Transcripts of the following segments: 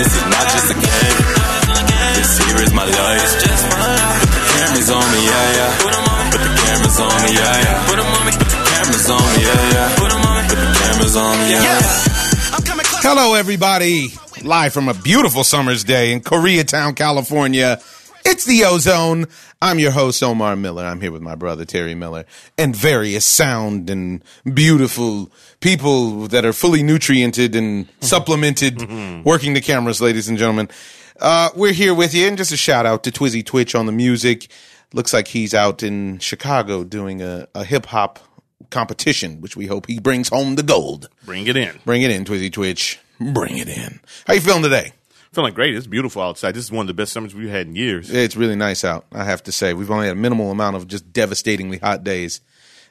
This is not just a game. This here is my life. Put the cameras on me, yeah, yeah. Put the cameras on me, yeah, yeah. Put the cameras on me, yeah, yeah. Put the cameras on me, yeah, yeah. Hello, everybody. Live from a beautiful summer's day in Koreatown, California. It's the Ozone. I'm your host, Omar Miller. I'm here with my brother, Terry Miller, and various sound and beautiful people that are fully nutriented and supplemented, working the cameras, ladies and gentlemen. Uh, we're here with you, and just a shout out to Twizzy Twitch on the music. Looks like he's out in Chicago doing a, a hip hop competition, which we hope he brings home the gold. Bring it in. Bring it in, Twizzy Twitch. Bring it in. How you feeling today? Feeling great. It's beautiful outside. This is one of the best summers we've had in years. It's really nice out, I have to say. We've only had a minimal amount of just devastatingly hot days.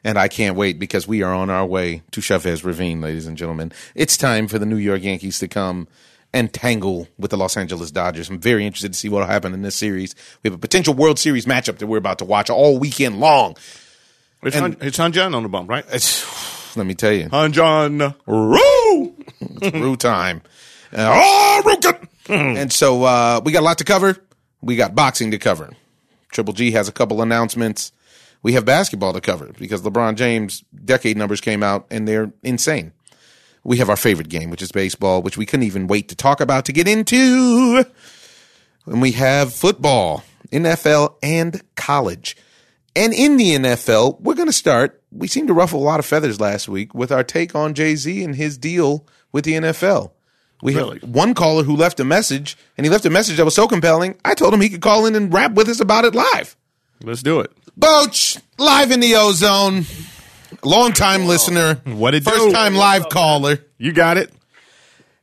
And I can't wait because we are on our way to Chavez Ravine, ladies and gentlemen. It's time for the New York Yankees to come and tangle with the Los Angeles Dodgers. I'm very interested to see what will happen in this series. We have a potential World Series matchup that we're about to watch all weekend long. It's, And- Han, it's Hyun-jin on the bump, right? It's, let me tell you, Hyun-jin. Roo! It's Roo time. Uh, oh, Roo! and so uh, we got a lot to cover. We got boxing to cover. Triple G has a couple announcements. We have basketball to cover because LeBron James decade numbers came out and they're insane. We have our favorite game, which is baseball, which we couldn't even wait to talk about to get into. And we have football, NFL, and college. And in the NFL, we're going to start. We seemed to ruffle a lot of feathers last week with our take on Jay Z and his deal with the NFL. We Really? have one caller who left a message, and he left a message that was so compelling. I told him he could call in and rap with us about it live. Let's do it. Boach, live in the ozone. Long time listener. What it do? First time live caller. You got it.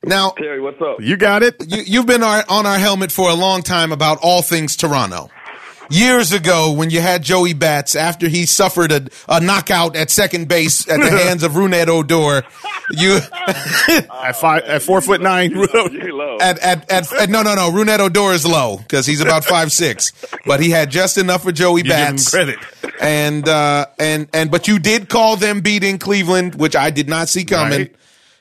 Now, Terry, what's up? You got it. you, you've been our, on our helmet for a long time about all things Toronto. Years ago, when you had Joey Bats after he suffered a, a knockout at second base at the hands of Rougned Odor, you At five, at four foot nine. You low. at, at, at, at no no no Rougned Odor is low because he's about five six, but he had just enough for Joey You give him Bats. credit. and uh, and and but you did call them beating Cleveland, which I did not see coming. Right.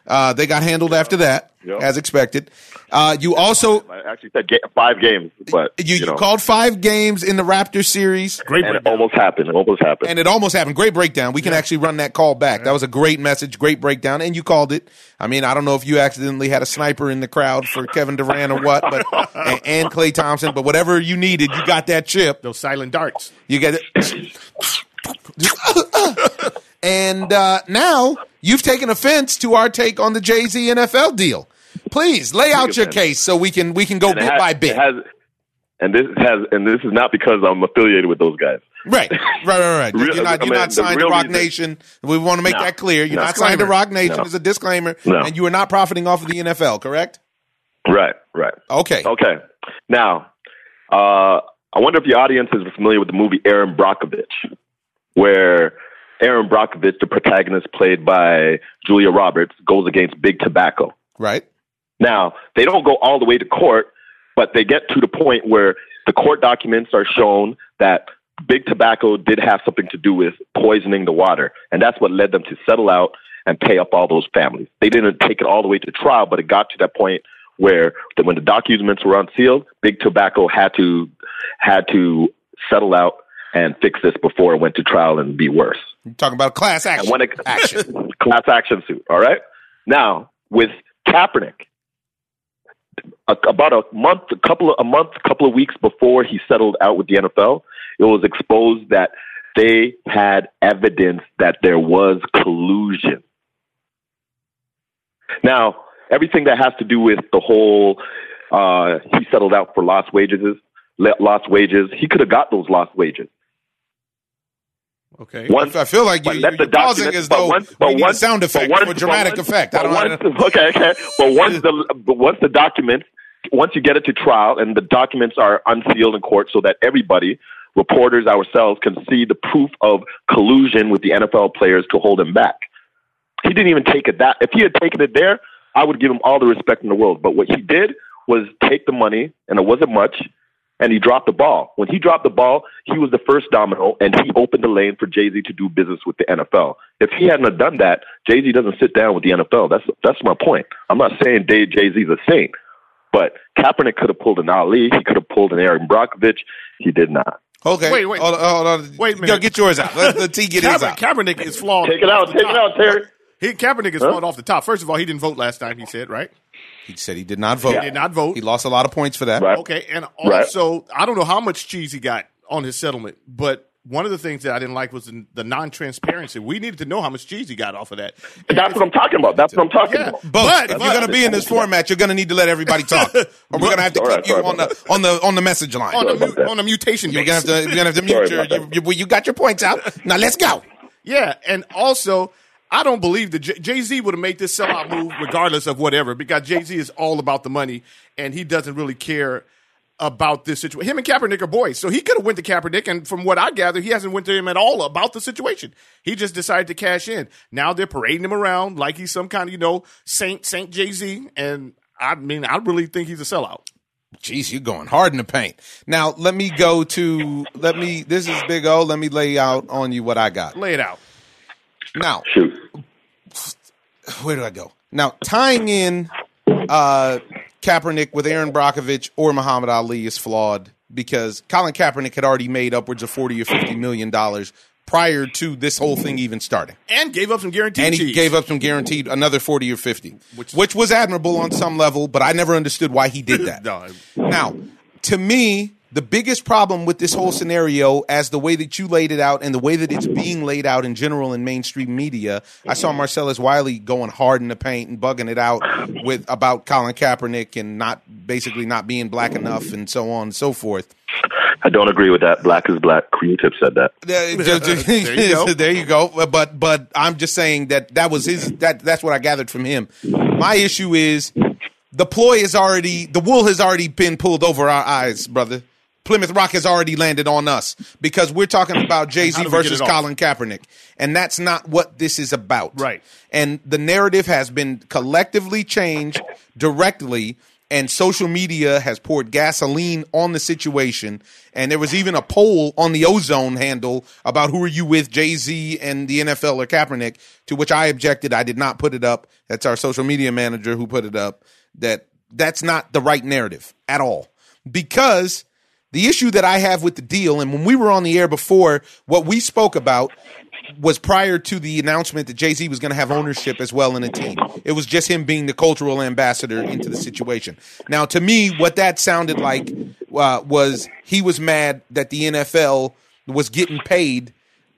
Uh, they got handled after that, Yep. as expected. Uh, you also I actually said ga- five games, but you, you, you called five games in the Raptor series, Great and it breakdown. almost happened. It almost happened. and it almost happened. Great breakdown. We can actually run that call back. That was a great message, great breakdown, and you called it. I mean, I don't know if you accidentally had a sniper in the crowd for Kevin Durant or what, but and, and Klay Thompson, but whatever you needed, you got that chip. Those silent darts. You get it. and uh, now you've taken offense to our take on the Jay Z NFL deal. Please lay out your case so we can we can go And bit has- by bit. Has, and this has, and this is not because I'm affiliated with those guys. right, right, right, right. Real- You're not you're mean, not signed to Roc reason- Nation. We want to make No. that clear. You're No. not signed to Roc Nation No. as a disclaimer, and you are not profiting off of the NFL. Correct? Right, right. Okay. Okay. Now, uh, I wonder if the audience is familiar with the movie Erin Brockovich, where Erin Brockovich, the protagonist played by Julia Roberts, goes against Big Tobacco. Right. Now, they don't go all the way to court, but they get to the point where the court documents are shown that Big Tobacco did have something to do with poisoning the water. And that's what led them to settle out and pay up all those families. They didn't take it all the way to trial, but it got to that point where the, when the documents were unsealed, Big Tobacco had to had to settle out and fix this before it went to trial and be worse. You're talking about class action. it, action. class action suit. All right. Now with Kaepernick, a, about a month, a couple of a month, couple of weeks before he settled out with the NFL, it was exposed that they had evidence that there was collusion. Now, everything that has to do with the whole uh, he settled out for lost wages, lost wages. He could have got those lost wages. Okay. Once, I feel like you, but let you're the pausing as though once- we need once- sound effect once- for dramatic once- effect. I don't once- know. Okay, okay. But once the but once the documents, once you get it to trial, and the documents are unsealed in court, so that everybody, reporters, ourselves, can see the proof of collusion with the NFL players to hold him back. He didn't even take it that. If he had taken it there, I would give him all the respect in the world. But what he did was take the money, and it wasn't much, and he dropped the ball. When he dropped the ball, he was the first domino, and he opened the lane for Jay Z to do business with the NFL. If he hadn't have done that, Jay Z doesn't sit down with the NFL. That's that's my point. I'm not saying Jay Z is a saint, But Kaepernick could have pulled an Ali. He could have pulled an Erin Brockovich. He did not. Okay. Wait, wait. Hold on, hold on. Wait a Yo, get yours out. Let the T get his Kaepernick, out. Kaepernick is flawed. Take it out. off the Take it out, Terry. He, Kaepernick is Huh? flawed off the top. First of all, he didn't vote last time. He said right. He said he did not vote. He did not vote. He lost a lot of points for that. Right. Okay, and Right. also I don't know how much cheese he got on his settlement, but one of the things that I didn't like was the, the non-transparency. We needed to know how much cheese he got off of that. That's what I'm talking about. That's what I'm talking Yeah. about. Both. But- if you're going to be in this format, you're going to need to let everybody talk, or we're going to have to All keep right, you on about the on the on the message line. on the, mu- on a mutation. You're gonna have to you're gonna have to mute your, about you, you, you got your points out. Now let's go. Yeah, and also I don't believe that Jay Z would have made this sellout move regardless of whatever because Jay Z is all about the money and he doesn't really care about this situation. Him and Kaepernick are boys, so he could have went to Kaepernick, and from what I gather, he hasn't went to him at all about the situation. He just decided to cash in. Now they're parading him around like he's some kind of you know Saint Saint Jay Z, and I mean I really think he's a sellout. Jeez, you're going hard in the paint. Now let me go to let me. This is Big O. Let me lay out on you what I got. Lay it out. Now Shoot. where do I go? Now tying in uh, Kaepernick with Erin Brockovich or Muhammad Ali is flawed because Colin Kaepernick had already made upwards of forty or fifty million dollars prior to this whole thing even starting. And gave up some guaranteed and he cheese. gave up some guaranteed another 40 or 50 Which- which, was admirable on some level but i never understood why he did that No. now to me the biggest problem with this whole scenario as the way that you laid it out and the way that it's being laid out in general in mainstream media i saw marcellus wiley going hard in the paint and bugging it out with about colin kaepernick and not basically not being black enough and so on and so forth I don't agree with that. Black is black. Cream said that. there you go. there you go. But but I'm just saying that that was his. That that's what I gathered from him. My issue is the ploy is already the wool has already been pulled over our eyes, brother. Plymouth Rock has already landed on us because we're talking about Jay Z do we get versus? Colin Kaepernick, and that's not what this is about. Right. And the narrative has been collectively changed directly, and social media has poured gasoline on the situation. And there was even a poll on the Ozone handle about who are you with, Jay Z and the NFL or Kaepernick, to which I objected. I did not put it up. That's our social media manager who put it up. That that's not the right narrative at all. Because the issue that I have with the deal, and when we were on the air before, what we spoke about was prior to the announcement that Jay Z was going to have ownership as well in a team. It was just him being the cultural ambassador into the situation. Now, to me, what that sounded like uh, was he was mad that the NFL was getting paid,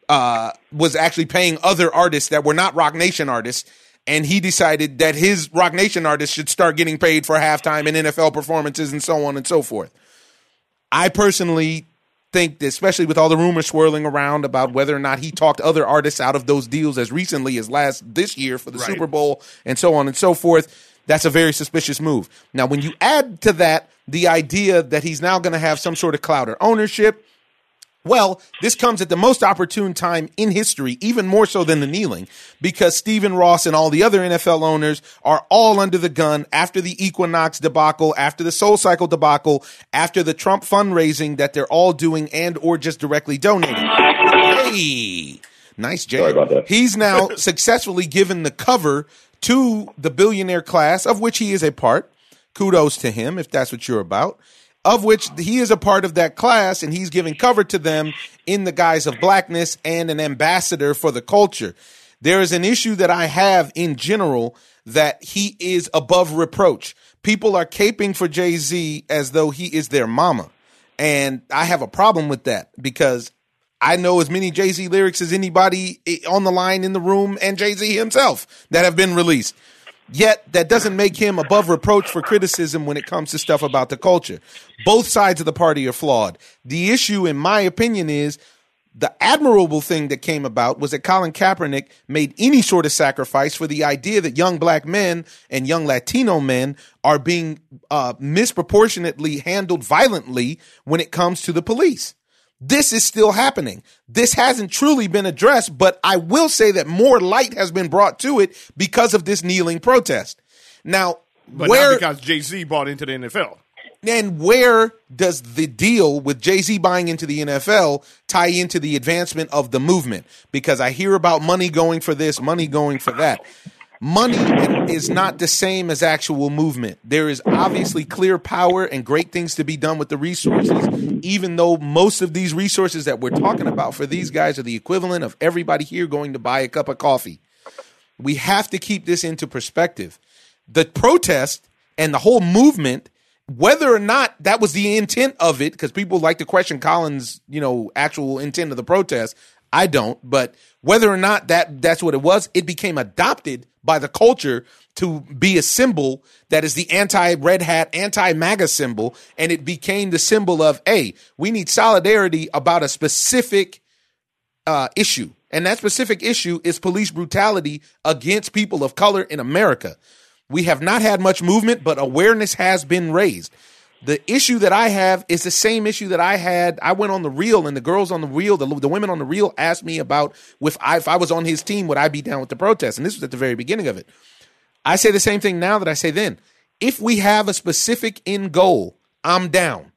uh, was actually paying other artists that were not Roc Nation artists. And he decided that his Roc Nation artists should start getting paid for halftime and NFL performances and so on and so forth. I personally think that, especially with all the rumors swirling around about whether or not he talked other artists out of those deals as recently as last this year for the Right. Super Bowl and so on and so forth, that's a very suspicious move. Now, when you add to that the idea that he's now going to have some sort of clout or ownership, well, this comes at the most opportune time in history, even more so than the kneeling, because Stephen Ross and all the other NFL owners are all under the gun after the Equinox debacle, after the Soul Cycle debacle, after the Trump fundraising that they're all doing and or just directly donating. Hey, nice Jay. Sorry about that. He's now successfully given the cover to the billionaire class, of which he is a part. Kudos to him if that's what you're about of which he is a part of that class and he's giving cover to them in the guise of blackness and an ambassador for the culture. There is an issue that I have in general that he is above reproach. People are caping for Jay Z as though he is their mama. And I have a problem with that because I know as many Jay Z lyrics as anybody on the line in the room and Jay Z himself that have been released. Yet that doesn't make him above reproach for criticism when it comes to stuff about the culture. Both sides of the party are flawed. The issue, in my opinion, is the admirable thing that came about was that Colin Kaepernick made any sort of sacrifice for the idea that young black men and young Latino men are being uh, misproportionately handled violently when it comes to the police. This is still happening. This hasn't truly been addressed, but I will say that more light has been brought to it because of this kneeling protest. Now, But where because Jay Z bought into the NFL. and where does the deal with Jay Z buying into the NFL tie into the advancement of the movement? Because I hear about money going for this, money going for that. Money is not the same as actual movement. There is obviously clear power and great things to be done with the resources, even though most of these resources that we're talking about for these guys are the equivalent of everybody here going to buy a cup of coffee. We have to keep this into perspective. The protest and the whole movement, whether or not that was the intent of it, because people like to question Collins, you know, actual intent of the protest. I don't, but whether or not that that's what it was, it became adopted by the culture to be a symbol that is the anti red hat, anti MAGA symbol. And it became the symbol of, hey, we need solidarity about a specific uh, issue. And that specific issue is police brutality against people of color in America. We have not had much movement, but awareness has been raised. The issue that I have is the same issue that I had. I went on the reel, and the girls on the reel, the, the women on the reel asked me about if I, if I was on his team, would I be down with the protest? And this was at the very beginning of it. I say the same thing now that I say then. If we have a specific end goal, I'm down.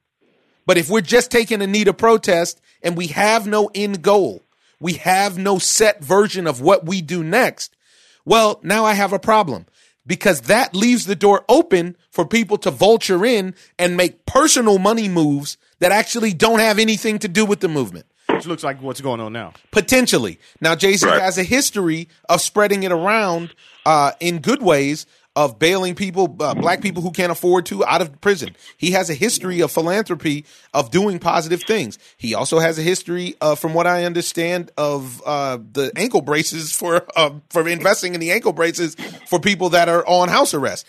But if we're just taking a need to protest and we have no end goal, we have no set version of what we do next, well, now I have a problem because that leaves the door open for people to vulture in and make personal money moves that actually don't have anything to do with the movement. Which looks like what's going on now. Potentially. Now, Jay Z Right. has a history of spreading it around uh, in good ways of bailing people, uh, black people who can't afford to, out of prison. He has a history of philanthropy, of doing positive things. He also has a history, uh, from what I understand, of uh, the ankle braces for uh, for investing in the ankle braces for people that are on house arrest.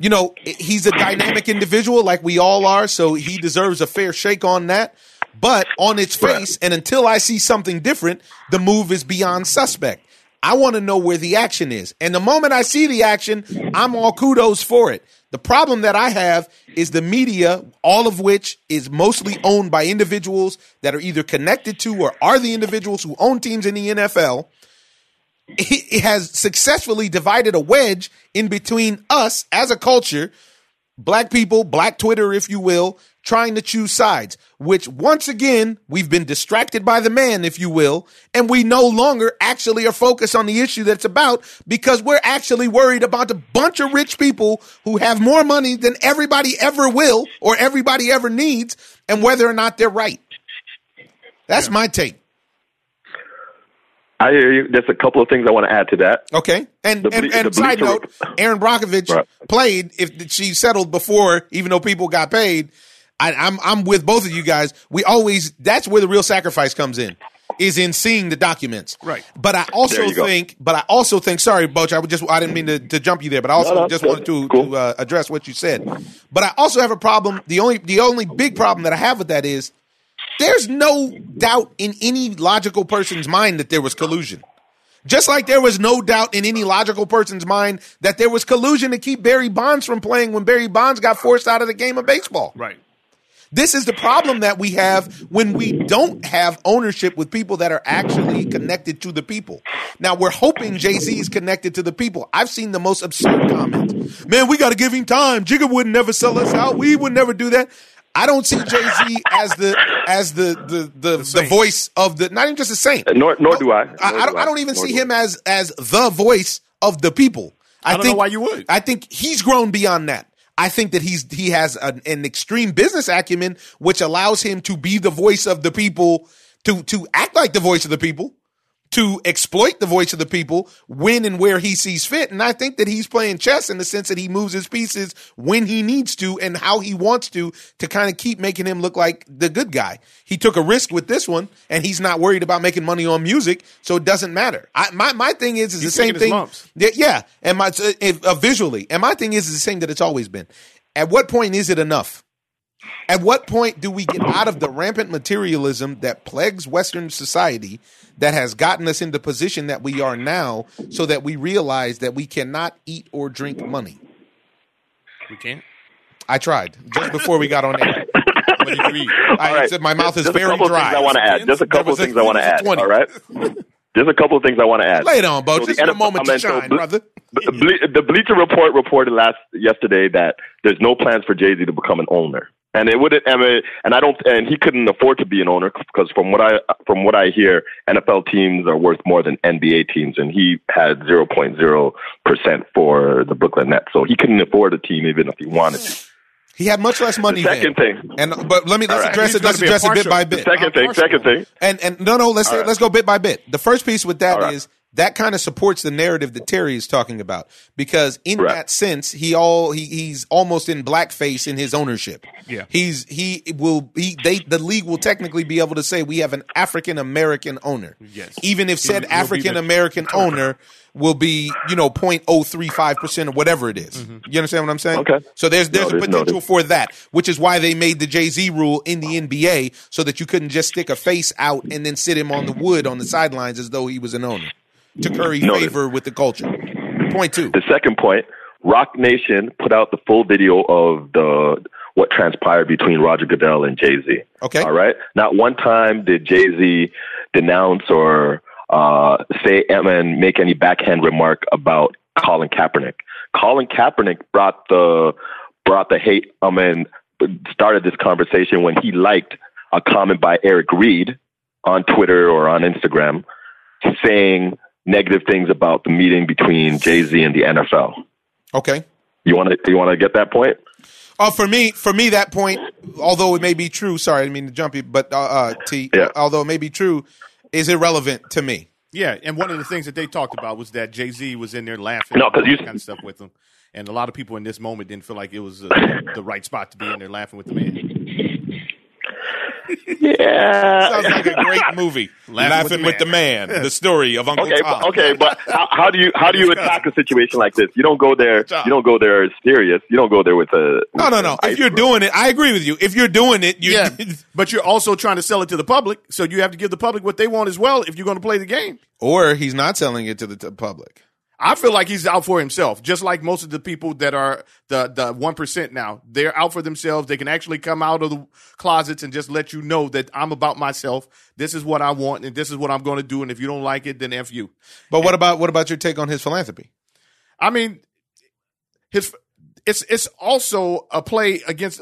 You know, he's a dynamic individual like we all are, so he deserves a fair shake on that. But on its face, and until I see something different, the move is beyond suspect. I want to know where the action is. And the moment I see the action, I'm all kudos for it. The problem that I have is the media, all of which is mostly owned by individuals that are either connected to or are the individuals who own teams in the NFL. It has successfully divided a wedge in between us as a culture black people, black Twitter, if you will, trying to choose sides, which once again, we've been distracted by the man, if you will, and we no longer actually are focused on the issue that's about because we're actually worried about a bunch of rich people who have more money than everybody ever will or everybody ever needs and whether or not they're right. That's my take. I hear you. There's a couple of things I want to add to that. Okay. And The and, ble- and the side bleacher- note, Erin Brockovich Right. played if she settled before, even though people got paid. I, I'm I'm with both of you guys. We always that's where the real sacrifice comes in, is in seeing the documents. Right. But I also There go. think, but I also think, sorry, Boach, I would just I didn't mean to, to jump you there, but I also No, no, just wanted to, Cool. to uh, address what you said. But I also have a problem. The only the only big problem that I have with that is there's no doubt in any logical person's mind that there was collusion. Just like there was no doubt in any logical person's mind that there was collusion to keep Barry Bonds from playing when Barry Bonds got forced out of the game of baseball. Right. This is the problem that we have when we don't have ownership with people that are actually connected to the people. Now we're hoping Jay Z is connected to the people. I've seen the most absurd comments. Man, we got to give him time. Jigga would never sell us out. We would never do that. I don't see Jay Z as the as the the the, the, saint. voice of the not even just a saint. Uh, nor, nor do I. Nor I, I, don't, do I don't even Nor see do I. him as as the voice of the people. I, don't know think why you would. I think he's grown beyond that. I think that he's he has an, an extreme business acumen, which allows him to be the voice of the people, to to act like the voice of the people, to exploit the voice of the people when and where he sees fit. And I think that he's playing chess in the sense that he moves his pieces when he needs to and how he wants to to kind of keep making him look like the good guy. He took a risk with this one and he's not worried about making money on music, so it doesn't matter. I, my my thing is is He's the same thing. Yeah. And my uh, uh, visually, and my thing is is the same that it's always been. At what point is it enough? At what point do we get out of the rampant materialism that plagues Western society that has gotten us into the position that we are now so that we realize that we cannot eat or drink money? We can't. I tried just before we got on air. What did you eat? I All right. said my mouth is Just very dry. I want to add. Just a couple of things I want to add. 20. All right. Just a couple of things I want to add. Lay it on, Bo. So Just the a NFL moment to I mean, so shine, Ble- brother. Ble- the Bleacher Report reported last yesterday that there's no plans for Jay Z to become an owner. And it wouldn't, I and I don't, and he couldn't afford to be an owner because from what I from what I hear, NFL teams are worth more than NBA teams, and he had zero point zero percent for the Brooklyn Nets, so he couldn't afford a team even if he wanted to. He had much less money. The second then. thing. and but let me let's All right. address He's it. Let's gonna be a address it bit partial- by the bit. Second thing, partial. second thing. And and no, no, let's All right. let's go bit by bit. The first piece with that is All right. That kind of supports the narrative that Terry is talking about because in Right. that sense, he all he, he's almost in blackface in his ownership. Yeah. he's he will he they the league will technically be able to say we have an African American owner. Yes. even if said He'll- he'll the- African American owner will be you know 0.035 percent or whatever it is. You understand what I'm saying? Okay. So there's there's a potential noted. for that, which is why they made the Jay Z rule in the NBA so that you couldn't just stick a face out and then sit him on the wood on the sidelines as though he was an owner to curry Noted. favor with the culture. Point two. The second point, Roc Nation put out the full video of the what transpired between Roger Goodell and Jay Z. Okay. All right. Not one time did Jay Z denounce or uh, say and make any backhand remark about Colin Kaepernick. Colin Kaepernick brought the brought the hate. I mean, started this conversation when he liked a comment by Eric Reid on Twitter or on Instagram saying negative things about the meeting between Jay Z and the NFL. Okay. You want to you want to get that point? Uh, for me, for me, that point, although it may be true, sorry, I didn't mean to jump you, but uh, uh, T, Yeah. although it may be true, is irrelevant to me. Yeah, and one of the things that they talked about was that Jay Z was in there laughing, No, and 'cause all you- that kind of stuff with them, and a lot of people in this moment didn't feel like it was uh, the right spot to be in there laughing with the man. Yeah. Sounds like a great movie. Laughing with the man. the story of Uncle Okay, but, okay, but how, how do you how do you attack a situation like this? You don't go there. You don't go there serious. You don't go there with a. No, no, no. If you're doing it, I agree with you. If you're doing it, you Yeah, but you're also trying to sell it to the public, so you have to give the public what they want as well if you're going to play the game. or he's not selling it to the t- public. I feel like he's out for himself, just like most of the people that are the the one percent now. They're out for themselves. They can actually come out of the closets and just let you know that I'm about myself. This is what I want, and this is what I'm going to do. And if you don't like it, then f you. But what about what about your take on his philanthropy? I mean, his it's it's also a play against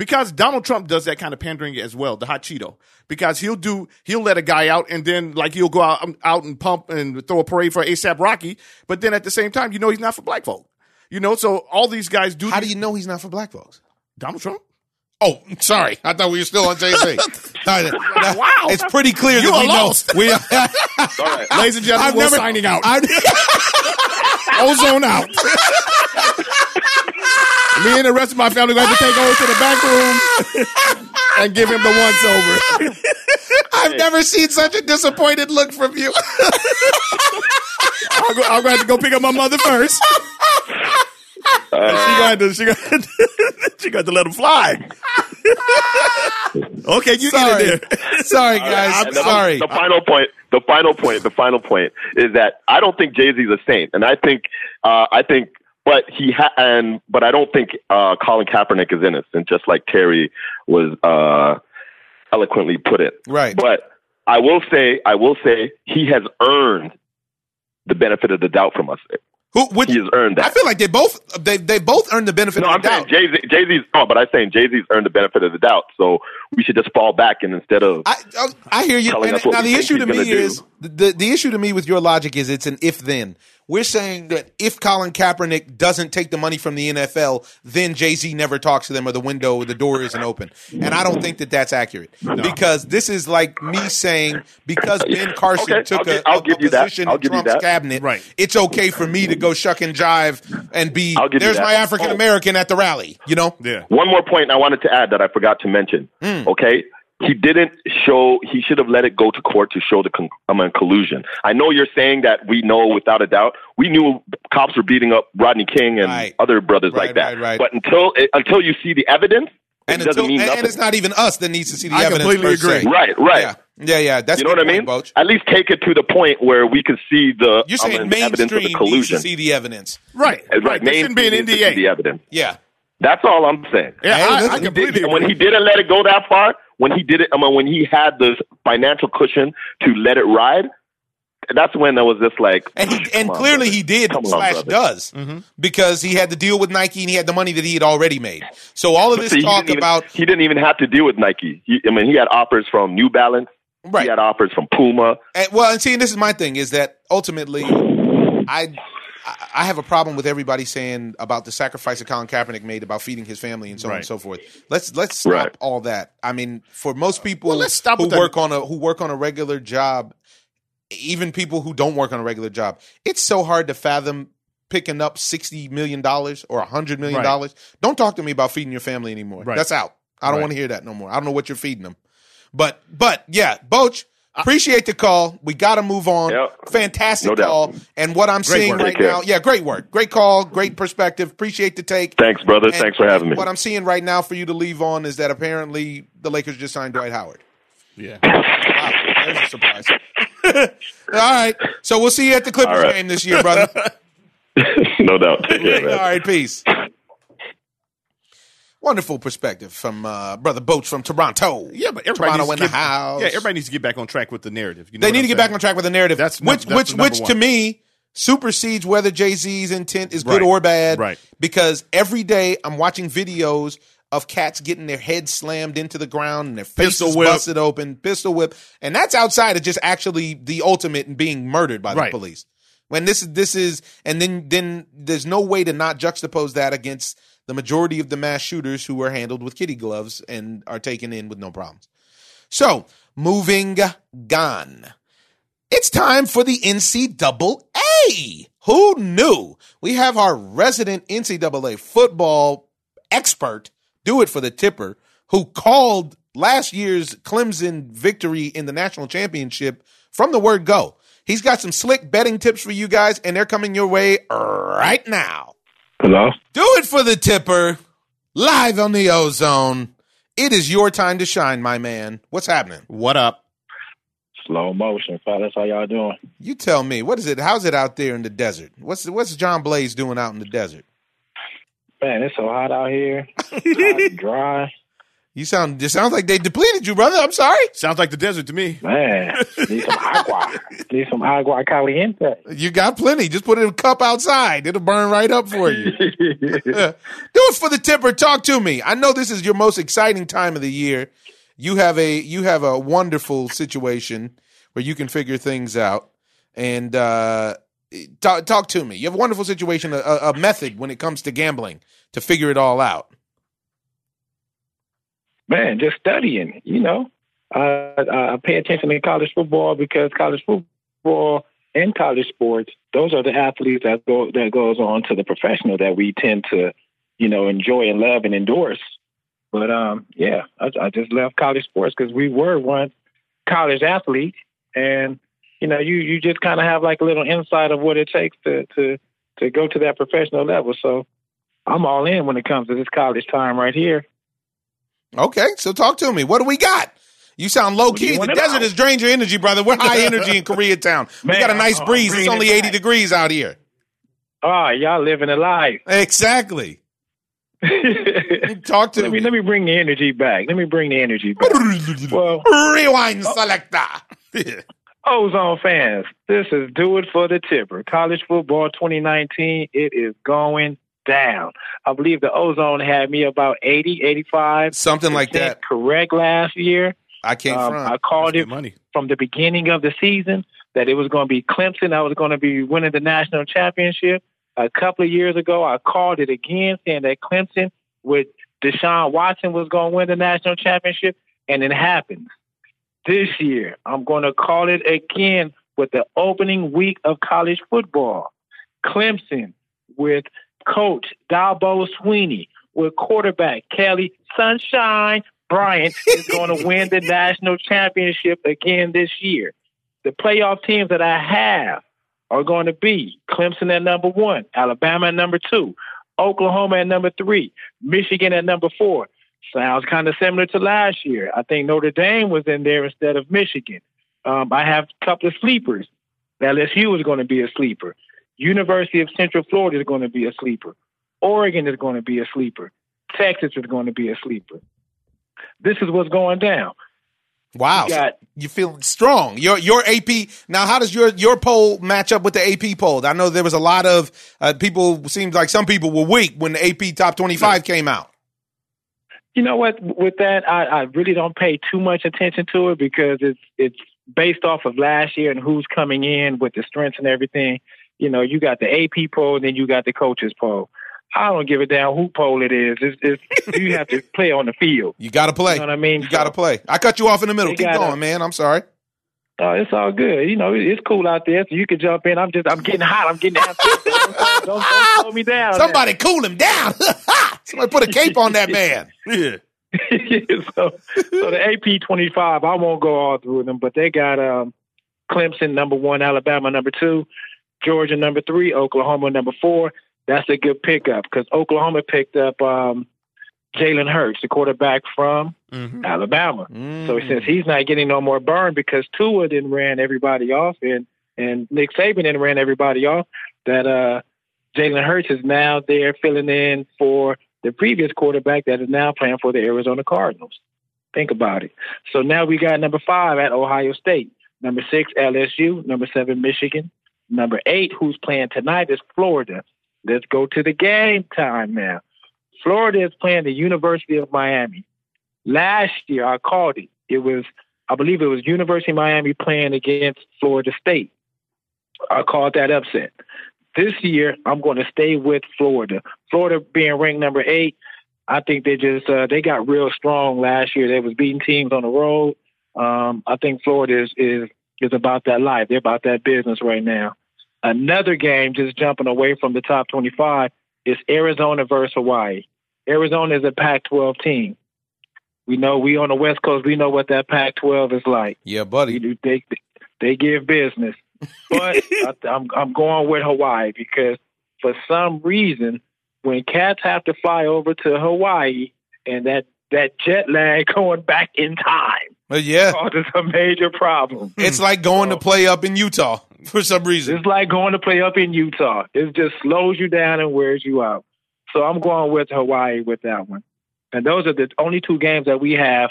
because Donald Trump does that kind of pandering as well, the hot Cheeto. Because he'll do he'll let a guy out and then like he'll go out out and pump and throw a parade for ASAP Rocky, but then at the same time, you know he's not for black folk. You know, so all these guys do. How do you know he's not for black folks? Donald Trump? Oh, sorry. I thought we were still on Jay Z. Wow. It's pretty clear You that we are know. lost. We, All right. Ladies and gentlemen, I've we're never- signing out. Ozone out. Me and the rest of my family going to take over to the back room and give him the once over. I've never seen such a disappointed look from you. I'm going to have to go pick up my mother first. And she got to she got she got to let him fly. okay, you sorry. get it there. sorry, guys. And the- sorry. The final point. The final point. The final point is that I don't think Jay Z is a saint, and I think uh, I think, but he ha- and but I don't think uh, Colin Kaepernick is innocent, just like Terry was uh, eloquently put it. Right. But I will say, I will say, he has earned the benefit of the doubt from us. Who? Which, He has earned that. I feel like they both they they both earned the benefit No, of I'm the saying. Jay Z. Jay Z's. No, but I'm saying Jay Z's earned the benefit of the doubt. So we should just fall back and instead of I, I I hear you. And us what now the issue to me is the the issue to me with your logic is it's an if then. We're saying that if Colin Kaepernick doesn't take the money from the NFL, then Jay Z never talks to them or the window or the door isn't open. And I don't think that that's accurate because this is like me saying because Ben Carson Okay, took I'll a, I'll a- a give you that. position I'll in give you Trump's cabinet, Right. it's okay for me to go shuck and jive and be I'll give you there's my African American at the rally. You know, Yeah. One more point I wanted to add that I forgot to mention. Hmm. Hmm. Okay, he didn't show. He should have let it go to court to show the con- I mean, collusion. I know you're saying that we know without a doubt. We knew cops were beating up Rodney King and Right. other brothers Right, like that. right, right. But until until you see the evidence, and it doesn't until, mean and, nothing. and it's not even us that needs to see the I evidence. completely per agree. se. right, right. Yeah, yeah, yeah. That's You know what I mean? point, Boach. At least take it to the point where we can see the You're I saying mean, evidence of mainstream the needs to collusion. see the evidence. Right. Right, Right. There shouldn't be an mainstream needs to see The evidence. Yeah. That's all I'm saying. Yeah, Hey, I, I completely And when he didn't let it go that far, when he did it, I mean, when he had the financial cushion to let it ride, that's when it was just like, And he and Come on, clearly brother. he did Come on, slash brother. does mm-hmm. because he had to deal with Nike and he had the money that he had already made. So all of this See, he talk didn't even- about he didn't even have to deal with Nike. He, I mean, he had offers from New Balance. right. He had offers from Puma. And, well, and see, and this is my thing is that ultimately, I I have a problem with everybody saying about the sacrifice that Colin Kaepernick made about feeding his family and so on and so forth. Let's let's stop Right. all that. I mean, for most people Well, let's stop who with that. work on a who work on a regular job, even people who don't work on a regular job, it's so hard to fathom picking up sixty million dollars or hundred million dollars. Don't talk to me about feeding your family anymore. Right. That's out. I don't Right. want to hear that no more. I don't know what you're feeding them. But but yeah, Boach, appreciate the call. We got to move on. Yep. Fantastic No doubt. call. And what I'm seeing work. right Take care. now, yeah, great work, great call, great perspective. Appreciate the take. Thanks, brother. And- Thanks for having me. What I'm seeing right now for you to leave on is that apparently the Lakers just signed Dwight Howard. Yeah. Wow, there's a surprise. All right, so we'll see you at the Clippers All right. game this year, brother. no doubt. Take care, All man. right, peace. Wonderful perspective from uh, brother Boach from Toronto. Yeah, but everybody Toronto needs in to the get, house. Yeah, everybody needs to get back on track with the narrative. You know They need I'm to get saying? back on track with the narrative. That's which, that's which, which to me supersedes whether Jay Z's intent is good Right. or bad. Right. Because every day I'm watching videos of cats getting their heads slammed into the ground and their faces busted open, pistol whip, and that's outside of just actually the ultimate in being murdered by the police. When this is this is, and then then there's no way to not juxtapose that against the majority of the mass shooters who are handled with kitty gloves and are taken in with no problems. So moving on. It's time for the NCAA. Who knew? We have our resident NCAA football expert do it for the tipper who called last year's Clemson victory in the national championship from the word go. He's got some slick betting tips for you guys, and they're coming your way right now. Hello? Do it for the tipper live on the ozone. It is your time to shine, my man. What's happening? What up? Slow motion, fellas. How y'all doing? You tell me, what is it? How's it out there in the desert? What's what's John Blaze doing out in the desert? Man, it's so hot out here. It's hot and dry. You sound it sounds like they depleted you, brother. I'm sorry. Sounds like the desert to me. Man, need some agua. Need some agua caliente. You got plenty. Just put it in a cup outside. It'll burn right up for you. Do it for the tipper. Talk to me. I know this is your most exciting time of the year. You have a you have a wonderful situation where you can figure things out and uh, talk talk to me. You have a wonderful situation, a, a method when it comes to gambling to figure it all out. Man, just studying, you know. Uh, I pay attention to college football because college football and college sports, those are the athletes that go that goes on to the professional that we tend to, you know, enjoy and love and endorse. But um, yeah, I, I just love college sports because we were once college athletes, and you know, you you just kind of have like a little insight of what it takes to to to go to that professional level. So I'm all in when it comes to this college time right here. Okay, so talk to me. What do we got? You sound low key. The desert has drained your energy, brother. We're high energy in Koreatown. We got a nice breeze. It's only 80 back. degrees out here. Oh, y'all living a life. Exactly. Talk to me me. let me bring the energy back. Let me bring the energy back. well, Rewind oh. selector. Ozone fans, this is Do It for the Tipper. College football 2019, it is going down. I believe the Ozone had me about 80, 85. Something like that. Correct last year. I can't Um, front. I called Good it money. from the beginning of the season that it was going to be Clemson. I was going to be winning the national championship. A couple of years ago, I called it again, saying that Clemson with Deshaun Watson was going to win the national championship, and it happened. This year, I'm going to call it again with the opening week of college football. Clemson with coach Dabo Swinney, with quarterback Kelly Sunshine Bryant is going to win the national championship again this year. The playoff teams that I have are going to be Clemson at number one, Alabama at number two, Oklahoma at number three, Michigan at number four. Sounds kind of similar to last year. I think Notre Dame was in there instead of Michigan. Um, I have a couple of sleepers. LSU is going to be a sleeper. University of Central Florida is going to be a sleeper. Oregon is going to be a sleeper. Texas is going to be a sleeper. This is what's going down. Wow, You got- so you feeling strong. Your your AP now. How does your your poll match up with the AP poll? I know there was a lot of uh, people. Seems like some people were weak when the AP top twenty five came out. You know what? With that, I, I really don't pay too much attention to it because it's it's based off of last year and who's coming in with the strengths and everything. You know, you got the AP poll, and then you got the coaches poll. I don't give a damn who poll it is. It's, it's you have to play on the field. You got to play. You know what I mean? You got to play. I cut you off in the middle. Keep gotta- going, man. I'm sorry. Oh, it's all good. You know, it's cool out there, so you can jump in. I'm just, I'm getting hot. I'm getting up. Don't, don't, don't slow me down. Somebody cool him down. Somebody put a cape on that man. Yeah. so, so the AP 25, I won't go all through them, but they got um, Clemson number one, Alabama number two, Georgia number three, Oklahoma number four. That's a good pickup because Oklahoma picked up um, Jalen Hurts, the quarterback from Mhm. Alabama. So Mm. since he's not getting no more burn because Tua didn't ran everybody off and and Nick Saban didn't ran everybody off, that uh Jalen Hurts is now there filling in for the previous quarterback that is now playing for the Arizona Cardinals. Think about it. So now we got number five at Ohio State, number six LSU, number seven Michigan, number eight who's playing tonight is Florida. Let's go to the game time now. Florida is playing the University of Miami. Last year, I called it. It was, I believe it was University of Miami playing against Florida State. I called that upset. This year, I'm going to stay with Florida. Florida being ranked number eight, I think they just uh, they got real strong last year. They was beating teams on the road. Um, I think Florida is, is is about that life. They're about that business right now. Another game, just jumping away from the top 25, is Arizona versus Hawaii. Arizona is a Pac-12 team. We know we on the West Coast. We know what that Pac-12 is like. Yeah, buddy. They they give business, but I, I'm I'm going with Hawaii because for some reason when cats have to fly over to Hawaii and that that jet lag going back in time But yeah, causes a major problem. it's like going to play up in Utah for some reason. It's like going to play up in Utah. It just slows you down and wears you out. So I'm going with Hawaii with that one. And those are the only two games that we have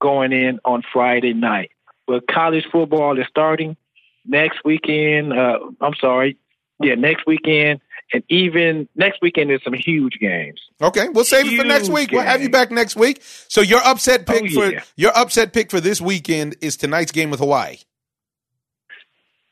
going in on Friday night. But college football is starting next weekend. Uh, I'm sorry. Yeah, next weekend. And even next weekend is some huge games. Okay, we'll save it for next Huge week. We'll have you back next week. So your upset pick Oh, for your upset pick for this weekend is tonight's game with Hawaii.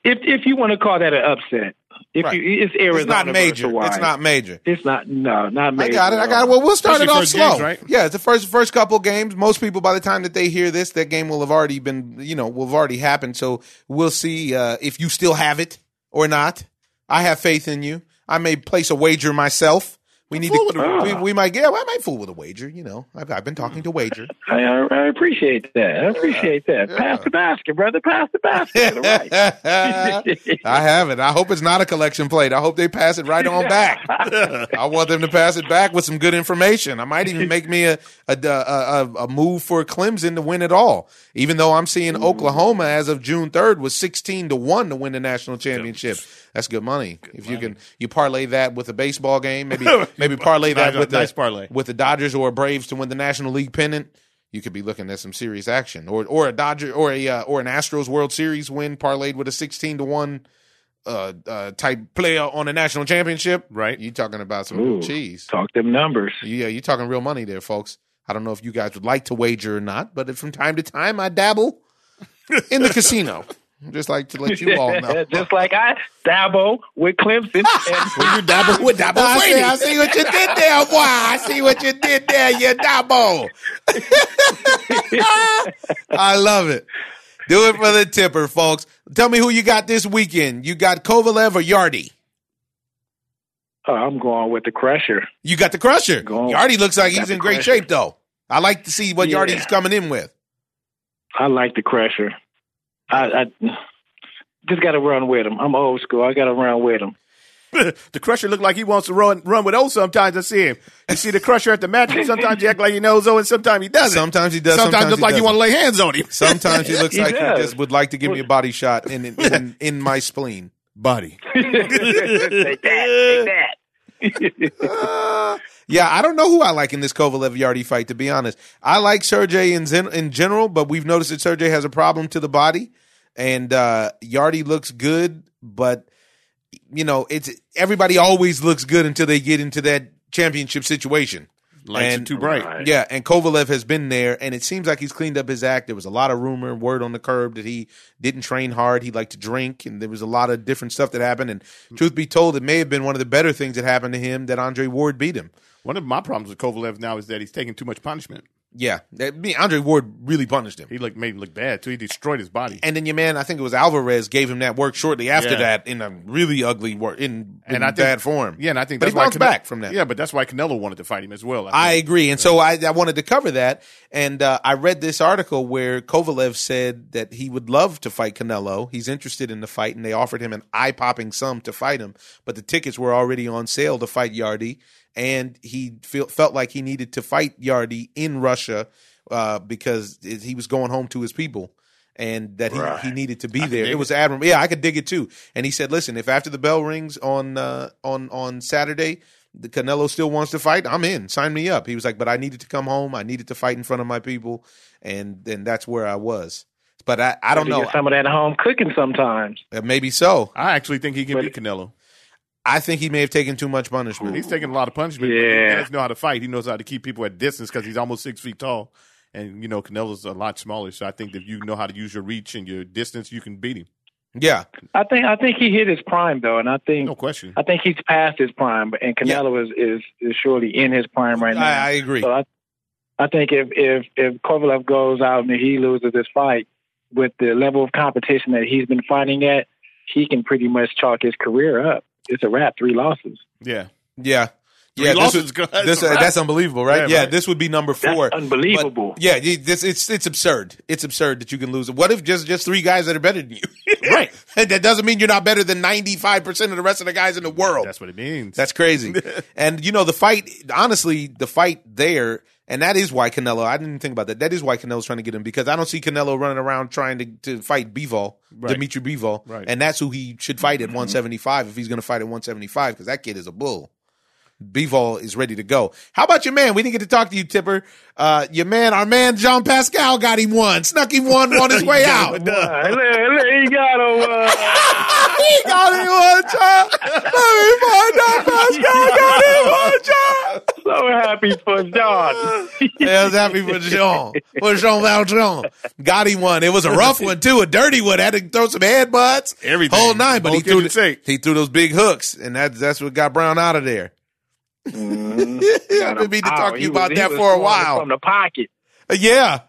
If if you want to call that an upset, if Right. you, it's Arizona It's not versus major. Hawaii. It's not major. It's not. No, not major. I got it. I got it. Well, we'll start it off slow. games, right? Yeah, it's the first first couple games. Most people, by the time that they hear this, that game will have already been, you know, will have already happened. So we'll see uh, if you still have it or not. I have faith in you. I may place a wager myself. We need to. a- We, ah. we might. Yeah, well, I might fool with a wager. You know, I've, I've been talking to wager. I, I, appreciate that. I appreciate that. Pass the basket, brother. Pass the basket. Right. I have it. I hope it's not a collection plate. I hope they pass it right on back. I want them to pass it back with some good information. I might even make me a a, a, a, a move for Clemson to win it all. Even though I'm seeing Oklahoma as of June 3rd was 16 to 1 to win the national championship. That's good money. if you can you parlay that with a baseball game, maybe maybe parlay that Nice- with nice the parlay. with the Dodgers or Braves to win the National League pennant. You could be looking at some serious action, or or a Dodger or a uh, or an Astros World Series win parlayed with a sixteen to one uh, uh, type player on a national championship. Right. You talking about some Ooh. cheese? Talk them numbers. Yeah, you're talking real money there, folks. I don't know if you guys would like to wager or not, but from time to time I dabble in the casino. Just like to let you all know. Just like I dabble with Clemson. And you dabble with dabble I see, I see what you did there, boy. I see what you did there, you double. I love it. Do it for the tipper, folks. Tell me who you got this weekend. You got Kovalev or Yarde? Oh, uh, I'm going with the Crusher. You got the Crusher. Go. Yarde looks like he's in great Crusher. shape, though. I like to see what Yeah. Yarde's coming in with. I like the Crusher. I, I just got to run with him. I'm old school. I got to run with him. the Crusher look like he wants to run run with O sometimes. I see him. You see the Crusher at the match. Sometimes he act like he knows O, and sometimes he doesn't. Sometimes he does. Sometimes, Sometimes, look he like you doesn't. want to lay hands on him. Sometimes he looks He like he just would like to give me a body shot in in, in, in my spleen. Buddy. take that. Take that. Uh, Yeah, I don't know who I like in this Kovalev Yarde fight. To be honest, I like Sergey in gen- in general, but we've noticed that Sergey has a problem to the body, and uh, Yarde looks good, but you know, it's everybody always looks good until they get into that championship situation. Lights And- are too bright. Right. Yeah, and Kovalev has been there, and it seems like he's cleaned up his act. There was a lot of rumor, word on the curb that he didn't train hard. He liked to drink, and there was a lot of different stuff that happened. And truth be told, it may have been one of the better things that happened to him that Andre Ward beat him. One of my problems with Kovalev now is that he's taking too much punishment. Yeah, that, I mean, Andre Ward really punished him. He like made him look bad too. He destroyed his body. And then your man, I think it was Alvarez, gave him that work shortly after Yeah. that in a really ugly work in, in And I think- bad form. Yeah, and I think but that's he why Cane- back from that. Yeah, but that's why Canelo wanted to fight him as well. I think. agree, and so I, I wanted to cover that. And uh, I read this article where Kovalev said that he would love to fight Canelo. He's interested in the fight, and they offered him an eye popping sum to fight him, but the tickets were already on sale to fight Yarde, and he feel, felt like he needed to fight Yarde in Russia uh, because it, he was going home to his people. And that he, Right. he needed to be there. It was admirable. Yeah, I could dig it too. And he said, "Listen, if after the bell rings on uh, on on Saturday, the Canelo still wants to fight, I'm in. Sign me up. He was like, but I needed to come home. I needed to fight in front of my people, and then that's where I was. But I, I don't To know. some of that home cooking sometimes. Uh, Maybe so. I actually think he can But- beat Canelo. I think he may have taken too much punishment. He's taking a lot of punishment. but Yeah. he does know how to fight. He knows how to keep people at distance because he's almost six feet tall. And you know Canelo's a lot smaller, so I think that you know how to use your reach and your distance, you can beat him. Yeah, I think I think he hit his prime though, and I think No question. I think he's past his prime. And Canelo is, is is surely in his prime right now. I, I agree. So I, I think if if if Kovalev goes out and he loses this fight with the level of competition that he's been fighting at, he can pretty much chalk his career up. It's a wrap, three losses. Yeah. Yeah. Three Yeah, this losses, was- guys. this, uh, that's unbelievable, right? Yeah, Yeah, right. this would be number That's four. unbelievable. But, yeah, this it's it's absurd. It's absurd that you can lose. What if just just three guys that are better than you? Right. that doesn't mean you're not better than ninety five percent of the rest of the guys in the world. That's what it means. That's crazy. and you know the fight. Honestly, the fight there, and that is why Canelo. I didn't think about that. That is why Canelo's trying to get him because I don't see Canelo running around trying to, to fight Bivol, Right. Dimitri Bivol, Right. and that's who he should fight at 175 if he's going to fight at 175 because that kid is a bull. Bivol is ready to go. How about your man? We didn't get to talk to you, Tipper. Uh, your man, our man, Jean Pascal got him one, snuck him one on his way out. He got a. Uh, he got him one, John. Let me find out Pascal got him one, John. So happy for John. Yeah, I was happy for Jean. For Jean Valjean. Got him one. It was a rough one, too. A dirty one. Had to throw some headbutts. Everything. Whole nine. But Whole he threw, kitchen sink. he threw those big hooks, and that, that's what got Brown out of there. Mm-hmm. I've been meaning to talk to you was- about he that for a while. From the pocket. Uh, yeah.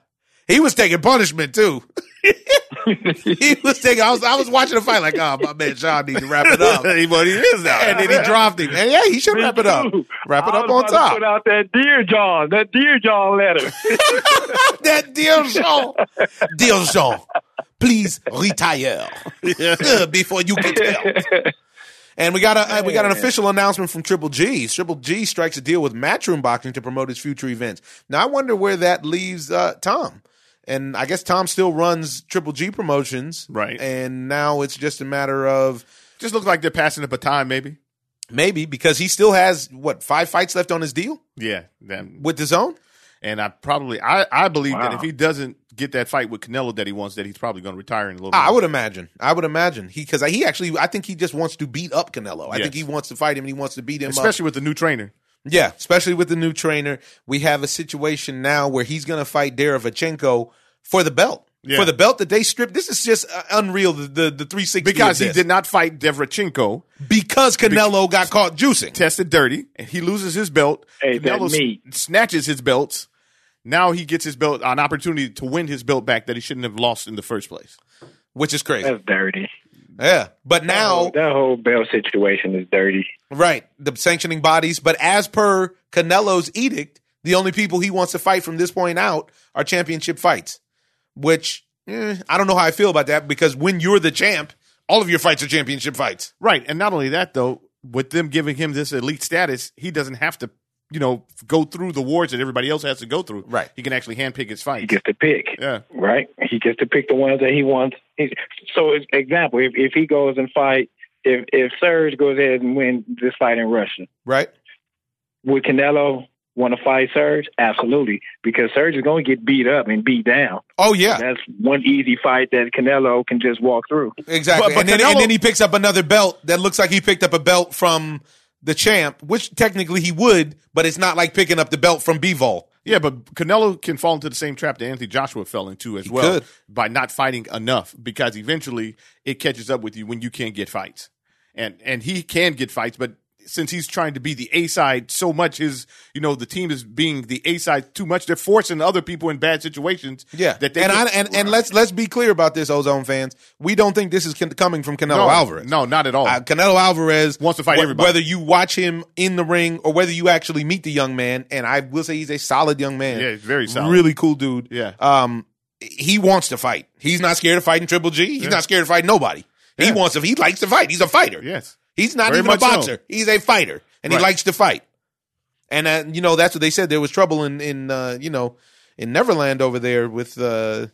He was taking punishment, too. he was taking, I was, I was watching the fight like, oh, my man Sean needs to wrap it up. He- but he is now. and then he dropped him. And yeah, he should wrap it up. Too. Wrap it I up on about to top. Put out that dear John, that dear John letter. that dear Jean. Dear Jean, please retire before you get help. And we got a uh, we got an official announcement from Triple G. Triple G strikes a deal with Matchroom Boxing to promote his future events. Now I wonder where that leaves uh, Tom. And I guess Tom still runs Triple G Promotions, Right. And now it's just a matter of Just look like they're passing the baton, maybe. maybe because he still has what five fights left on his deal Yeah. Then- with his own. And I probably, I, I believe that if he doesn't get that fight with Canelo that he wants, that he's probably going to retire in a little. I bit. would imagine. I would imagine he because he actually I think he just wants to beat up Canelo. I Yes. think he wants to fight him and he wants to beat him up. especially with the new trainer. Yeah, especially with the new trainer. We have a situation now where he's going to fight Derevyanchenko for the belt. Yeah. For the belt that they stripped. This is just uh, unreal, the, the, the 360. Because he did not fight Derevyanchenko, Because Canelo got caught juicing. tested dirty, and he loses his belt. Hey, Canelo s- snatches his belts. Now he gets his belt, an opportunity to win his belt back that he shouldn't have lost in the first place. Which is crazy. That's dirty. Yeah. But now, that whole belt situation is dirty. Right, the sanctioning bodies. But as per Canelo's edict, the only people he wants to fight from this point out are championship fights. Which, eh, I don't know how I feel about that because when you're the champ, all of your fights are championship fights. Right, and not only that though, with them giving him this elite status, he doesn't have to, you know, go through the wars that everybody else has to go through. Right. he can actually handpick his fights. He gets to pick. Yeah, right? He gets to pick the ones that he wants. He, so, example, if, if he goes and fight, if if Serge goes ahead and wins this fight in Russia, Right? would Canelo want to fight Serge? Absolutely, because Serge is going to get beat up and beat down. Oh yeah, That's one easy fight that Canelo can just walk through. exactly. But- but and, then, Canelo- and then he picks up another belt that looks like he picked up a belt from the champ, which technically he would, but it's not like picking up the belt from Bivol. Yeah, but Canelo can fall into the same trap that Anthony Joshua fell into as well could. by not fighting enough because eventually it catches up with you when you can't get fights. And and he can get fights, but since he's trying to be the A side so much, his you know the team is being the A side too much. They're forcing other people in bad situations. Yeah, that they and I, get- and and let's let's be clear about this, Ozone fans. We don't think this is coming from Canelo no, Alvarez. No, not at all. Uh, Canelo Alvarez Wants to fight wh- everybody. Whether you watch him in the ring or whether you actually meet the young man, and I will say he's a solid young man. Yeah, he's very solid. Really cool dude. Yeah. Um, he wants to fight. He's not scared of fighting Triple G. He's Yeah. not scared of fighting nobody. He wants to. He likes to fight. He's a fighter. yes. He's not Very even a much so. boxer. He's a fighter, and he likes to fight. And uh, you know that's what they said. There was trouble in in uh, you know in Neverland over there with uh,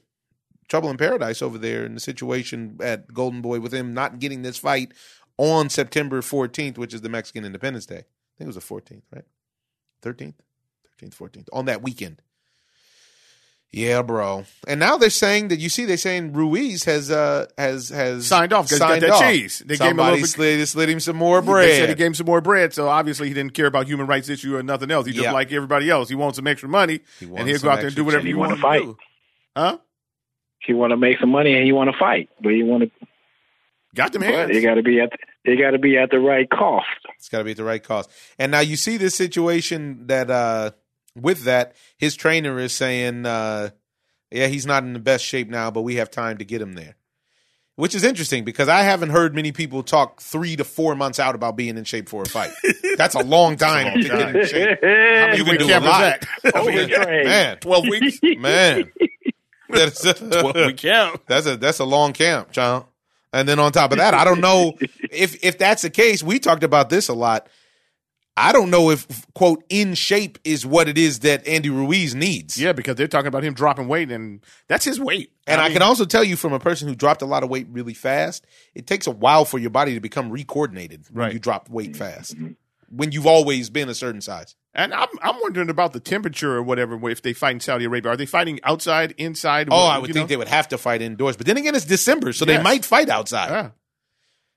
trouble in paradise over there in the situation at Golden Boy with him not getting this fight on September 14th, which is the Mexican Independence Day. I think it was the 14th, right? 13th, 13th, 14th on that weekend. Yeah, bro. And now they're saying that you see they're saying Ruiz has uh has has Signed off 'cause he's got signed that off. cheese. They gave him a Somebody little bit- slid, slid him some more They bread. said he gave him some more bread, so obviously he didn't care about human rights issue or nothing else. He just Yeah. like everybody else. He wants some extra money, He and he'll go out there and do whatever cheese. he He wants wanna to do. Huh? He want to make some money and he want to fight, but he want to. Got them But hands. they got to be at. They got to be at the right cost. It's got to be at the right cost. And now you see this situation that uh with that, his trainer is saying, uh, yeah, he's not in the best shape now, but we have time to get him there. Which is interesting because I haven't heard many people talk three to four months out about being in shape for a fight. That's a long time to get in shape. How many You can do a is lot. that? Overtrained. Man, Twelve weeks. man, that's Twelve week camp. that's a that's a long camp, John. And then on top of that, I don't know if if that's the case. We talked about this a lot. I don't know if quote in shape is what it is that Andy Ruiz needs. Yeah, because they're talking about him dropping weight, and that's his weight. And I, mean, can also tell you from a person who dropped a lot of weight really fast, it takes a while for your body to become recoordinated when Right. you drop weight fast. When you've always been a certain size. And I'm I'm wondering about the temperature or whatever. If they fight in Saudi Arabia, are they fighting outside, inside? Oh, What- I would think know? they would have to fight indoors. But then again, it's December, so they might fight outside. Yeah.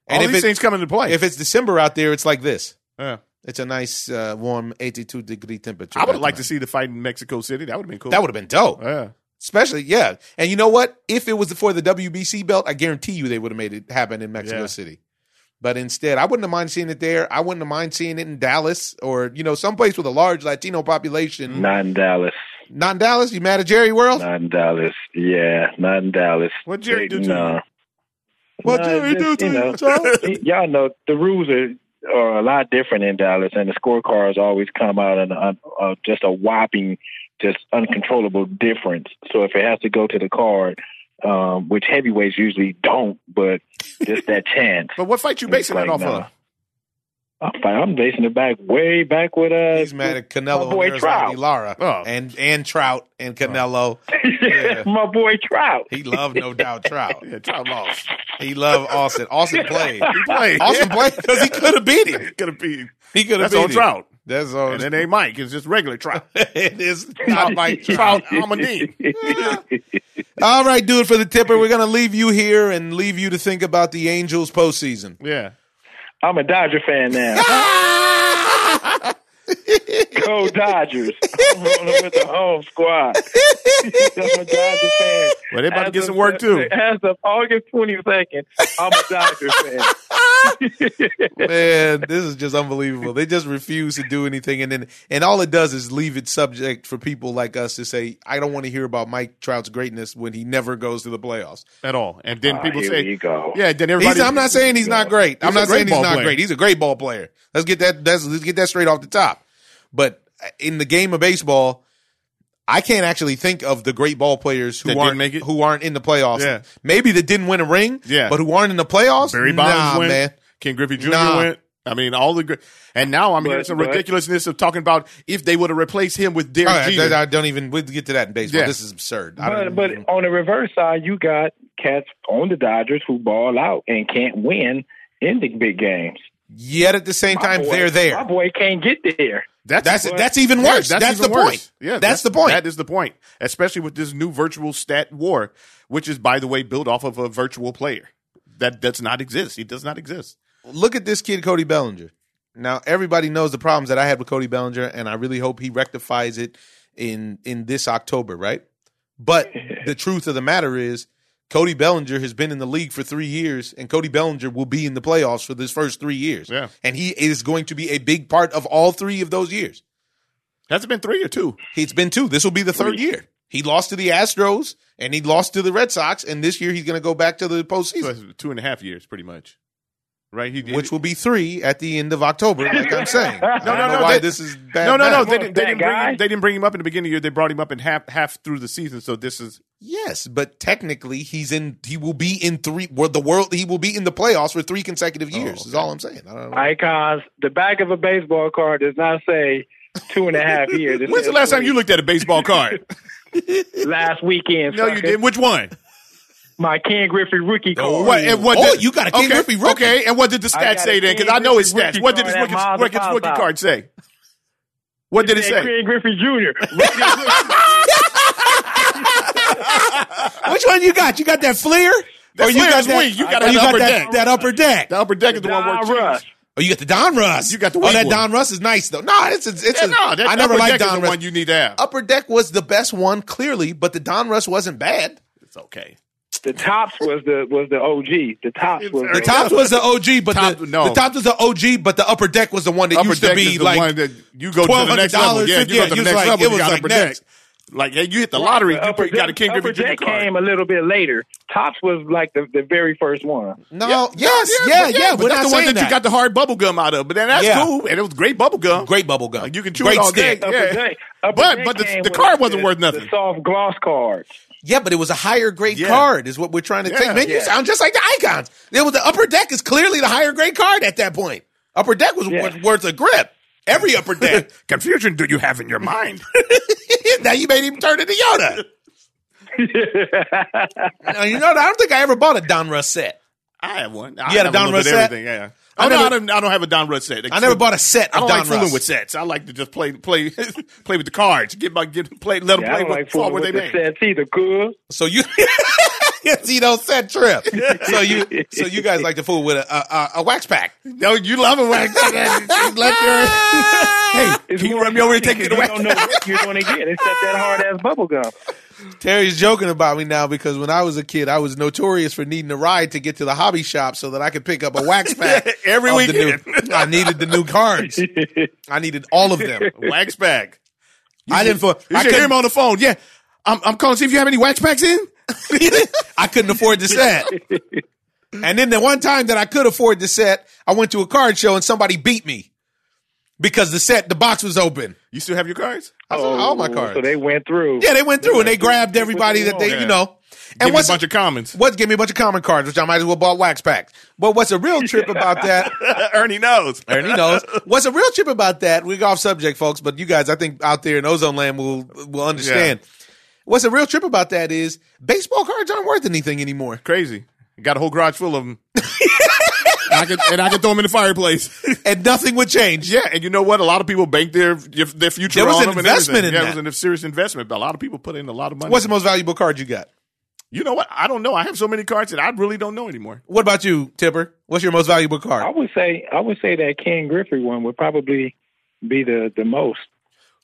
And All if these it- things come into play. If it's December out there, it's like this. yeah. It's a nice, uh, warm, 82 degree temperature. I would that like to see the fight in Mexico City. That would have been cool. That would have been dope. Yeah. Especially, yeah. And you know what? If it was for the WBC belt, I guarantee you they would have made it happen in Mexico Yeah. City. But instead, I wouldn't have mind seeing it there. I wouldn't have mind seeing it in Dallas or, you know, someplace with a large Latino population. Not in Dallas. Not in Dallas? You mad at Jerry World? Not in Dallas. Yeah, not in Dallas. What Jerry do to no. you? What Nah, Jerry do to you you, know, y'all know the rules are are a lot different in Dallas, and the scorecards always come out in a, a, just a whopping, just uncontrollable difference. So if it has to go to the card, um, which heavyweights usually don't, but just that chance. But what fight you basing It's that off nah. of? I'm. I'm basing it back way back with uh. He's mad at Canelo my boy and Trout. Erislandy Lara. Oh. And, and Trout and Canelo. Yeah. my boy Trout. He loved, no doubt, Trout. Yeah, Trout lost. He loved Austin. Austin played. He played. Austin played because he could have beat him. Could have been. He could have That's beat on him. Trout. That's all. And it ain't Mike. It's just regular Trout. it is not Mike Trout. Trout Almadine. All right, do it for the tipper. We're going to leave you here and leave you to think about the Angels postseason. Yeah. I'm a Dodger fan now. Go Dodgers. I'm rolling with the home squad. I'm a Dodger fan. Well, they about to get of- some work, too. As of August 22nd, I'm a Dodgers fan. Man, this is just unbelievable. They just refuse to do anything, and then and all it does is leave it subject for people like us to say, "I don't want to hear about Mike Trout's greatness when he never goes to the playoffs." At all. And then Ah, people here say, you go. yeah, then everybody. He's, I'm not saying he's not great. I'm not great saying he's not player. great. He's a great ball player. Let's get that. Let's, let's get that straight off the top. But in the game of baseball, I can't actually think of the great ball players who That aren't didn't make it? who aren't in the playoffs. Yeah. Maybe that didn't win a ring. Yeah. but who aren't in the playoffs. Barry Bonds nah, went. man. Ken Griffey Jr. Nah. went. I mean, all the great. And now, I mean, But- it's a but- ridiculousness of talking about if they would have replaced him with Derek All right, Jeter. I, I don't even. We'll get to that in baseball. Yeah. This is absurd. I don't But, but even- on the reverse side, you got cats on the Dodgers who ball out and can't win in the big games. Yet at the same My time, boy- they're there. My boy can't get there. That's what- that's even Yeah, worse. that's even the worse. point. Yeah, that's, the point. That is the point, especially with this new virtual stat war, which is, by the way, built off of a virtual player that does not exist. He does not exist. Look at this kid, Cody Bellinger. Now everybody knows the problems that I had with Cody Bellinger, and I really hope he rectifies it in in this October, right? But the truth of the matter is, Cody Bellinger has been in the league for three years, and Cody Bellinger will be in the playoffs for this first three years. Yeah. and he is going to be a big part of all three of those years. Has it been three or two? It's been two. This will be the third year. He lost to the Astros and he lost to the Red Sox, and this year he's going to go back to the So postseason, it's two and a half years, pretty much. Right? He which will be three at the end of October. Like I'm saying, I don't no, no, why they- this is bad. no, no, no. math. They didn't, they didn't bring him, they didn't bring him up in the beginning of the year. They brought him up in half half through the season. So this is Yes, but technically he's in. He will be in three. Well, the world. He will be in the playoffs for three consecutive oh, years. Is all I'm saying. I don't know. Icons. The back of a baseball card does not say two and a half years. When's the says last time you looked at a baseball card? Last weekend. no, you sucker. did. Which one? My Ken Griffey rookie oh, card. What? And what Oh, did- you got a Ken okay, Griffey rookie. Okay, and what did the stats say then? Because I know his stats. What did his card at rookie, Miles what did his and rookie card say? What did it Said say? Ken Griffey Jr. Which one you got? You got that Fleer, That or you got that? weak. You got oh, that you got upper that, deck. that upper deck. The upper deck is the one Don where Russ. Oh, you got the Donruss. You got the Oh, that one. Donruss is nice though. No, it's it's, it's Yeah, a, no, that I never upper liked deck is Don the Russ. one you need to have. Upper deck was the best one, clearly, but the Donruss wasn't bad. It's okay. The Topps was the was the OG. The Topps was The Topps was the OG, but Top- the, no. the Topps was the OG, but the upper deck was the one that Upper used to be is the like one that you go to the next level. $1,200, Yeah, you go yeah, to the you next like- level. it You was got like upper next. deck. Like, hey, you hit the lottery. The You, upper put- you got a King upper Griffey Jr. deck card. came a little bit later. Topps was like the, the very first one. no, Yeah, yes, yeah, yeah. but we're that's not the one saying that, you got the hard bubble gum out of. But then that's Yeah. cool, and it was great bubble gum. great bubble gum. You can chew great it all stick. day. Upper Yeah. deck, upper But- but the- the card wasn't worth nothing. The soft gloss cards. Yeah, but it was a higher grade Yeah. card, is what we're trying to Yeah. take. Man, you sound just like the icons. It was the upper deck is clearly the higher grade card at that point. Upper deck was Yeah. worth, worth a grip. Every upper deck. Confusion do you have in your mind? now you made him turn into Yoda. Now, you know, I don't think I ever bought a Donruss set. I have one. I You had a have Don little Russ set? everything, Yeah. I Oh, no, never- I don't, I don't have a Donruss set. I never bought a set I of don't Don like fooling with sets. I like to just play, play, play with the cards. Get my, get play, let them Yeah, I play don't with, like fall fooling where with they the made. sets either. Cool. So you, see those set trip. So you, so you guys like to fool with a, a, a wax pack. No, you love it when I let your. hey, It's can you more run me over and take me because to you don't know what you're going to get. It's that, that hard ass bubble gum. Terry's joking about me now because when I was a kid, I was notorious for needing a ride to get to the hobby shop so that I could pick up a wax pack Every weekend. new- I needed the new cards. I needed all of them. wax bag. I didn't. For, I should hear him on the phone. Yeah, I'm, I'm calling to see if you have any wax packs in. I couldn't afford the set. And then the one time that I could afford the set, I went to a card show and somebody beat me because the set, the box was open. You still have your cards? I saw all my Oh, cards. So they went through. Yeah, they went through and they through. grabbed everybody that they, Yeah. you know. Give And me a what's bunch of commons. what? Give me a bunch of common cards, which I might as well bought wax packs. But what's a real trip about that? Ernie knows. Ernie knows. What's a real trip about that? We go off subject, folks, but you guys, I think out there in ozone land will will understand. What's a real trip about that is baseball cards aren't worth anything anymore. Crazy. Got a whole garage full of them. I could, and I could throw them in the fireplace. And nothing would change. yeah, and you know what? A lot of people bank their their future There was on an them and investment in yeah, that. it was a serious investment. But a lot of people put in a lot of money. What's the most valuable card you got? You know what? I don't know. I have so many cards that I really don't know anymore. What about you, Tipper? What's your most valuable card? I would say I would say that Ken Griffey one would probably be the the most.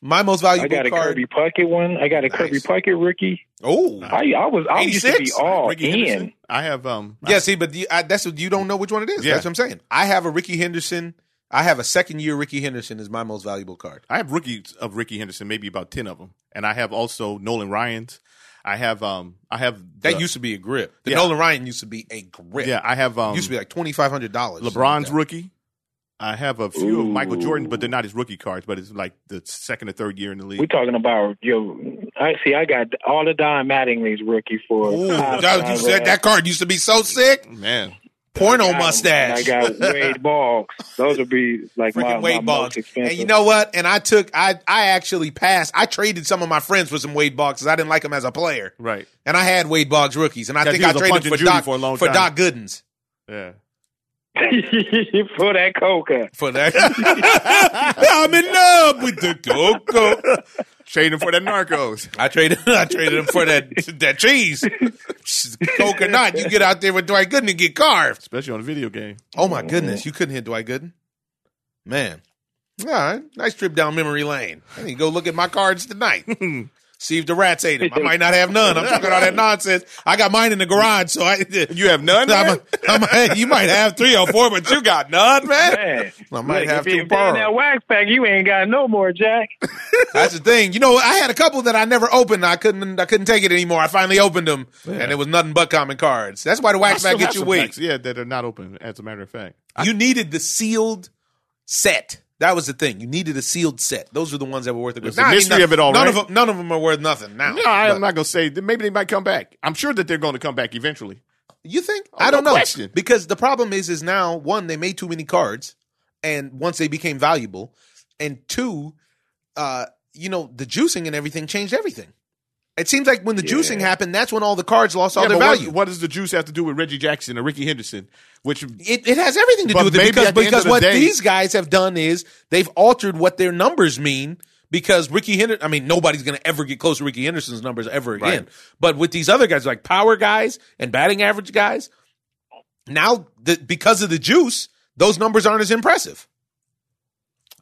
My most valuable. Card. I got a card. Kirby Puckett one. I got a Kirby Puckett rookie. Oh, I I was I used to be all Ricky in. Henderson. I have um. yeah. See, but you, I, that's you don't know which one it is. Yeah. That's what I'm saying. I have a Rickey Henderson. I have a second year Rickey Henderson is my most valuable card. I have rookies of Rickey Henderson, maybe about ten of them, and I have also Nolan Ryan's. I have um. I have That used to be a grip. The Yeah. Nolan Ryan used to be a grip. yeah. I have um. used to be like twenty five hundred dollars. LeBron's rookie. I have a few of Michael Jordan, but they're not his rookie cards. But it's like the second or third year in the league. We're talking about yo. I see. I got all the Don Mattingly's rookie for. Ooh, five that, you said red. that card used to be so sick. Oh, man, Porno I got 'em. mustache. I got Wade Boggs. Those would be like my, Freaking my Wade most Boggs. expensive. And you know what? And I took, I, I actually passed. I traded some of my friends for some Wade Boggs because I didn't like him as a player. right? And I had Wade Boggs rookies, and I think I traded punch for Doc for a long for time. Doc Goodens. Yeah. For that coca. for that. I'm in love with the coca. Trading for that Narcos. I traded. I traded him for that that cheese, coke or not. You get out there with Dwight Gooden and get carved. Especially on a video game. Oh my goodness, you couldn't hit Dwight Gooden, man. All right, nice trip down memory lane. I need to go look at my cards tonight. See if the rats ate them. I might not have none. I'm talking all that nonsense. I got mine in the garage, so I. You have none, I'm a, I'm a, you might have three or four, but you got none, man. Man, I might look, have if to you if they in that wax pack, you ain't got no more, Jack. That's the thing. You know, I had a couple that I never opened. I couldn't. I couldn't take it anymore. I finally opened them, and it was nothing but common cards. That's why the wax still back have gets you some weak. packs, Yeah, that are not open, as a matter of fact. You needed the sealed set. That was the thing. You needed a sealed set. Those were the ones that were worth it. It's the mystery of it all, None right? of them. None of them are worth nothing now. No, I, am not going to say. Maybe they might come back. I'm sure that they're going to come back eventually. You think? Oh, I don't no know. question. Because the problem is, is now one they made too many cards, and once they became valuable, and two, uh, you know, the juicing and everything changed everything. It seems like when the juicing happened, that's when all the cards lost all Yeah, their but what- value. What, does the juice have to do with Reggie Jackson or Rickey Henderson? Which it, it has everything to do with it because, the because the what day- these guys have done is they've altered what their numbers mean because Rickey Henderson, I mean, nobody's going to ever get close to Rickey Henderson's numbers ever again. Right. But with these other guys, like power guys and batting average guys, now the, because of the juice, those numbers aren't as impressive.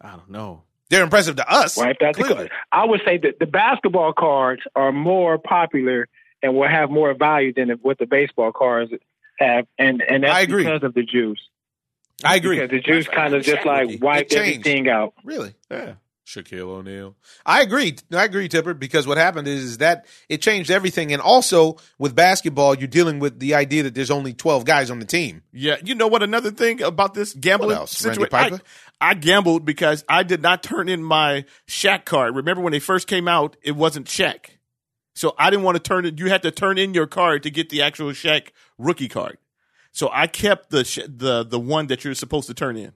I don't know. They're impressive to us. Wiped out the clearly. card. I would say that the basketball cards are more popular and will have more value than what the baseball cards have, and and that's I agree. because of the juice. I agree. Because the juice kind of just like wiped everything out. Really? Yeah. Shaquille O'Neal. I agree. I agree, Tipper, because what happened is, is that it changed everything. And also with basketball, you're dealing with the idea that there's only 12 guys on the team. Yeah, you know what? Another thing about this gambling What else? Randy situation, I, I gambled because I did not turn in my Shaq card. Remember when they first came out, it wasn't Shaq, so I didn't want to turn it. You had to turn in your card to get the actual Shaq rookie card. So I kept the the the one that you're supposed to turn in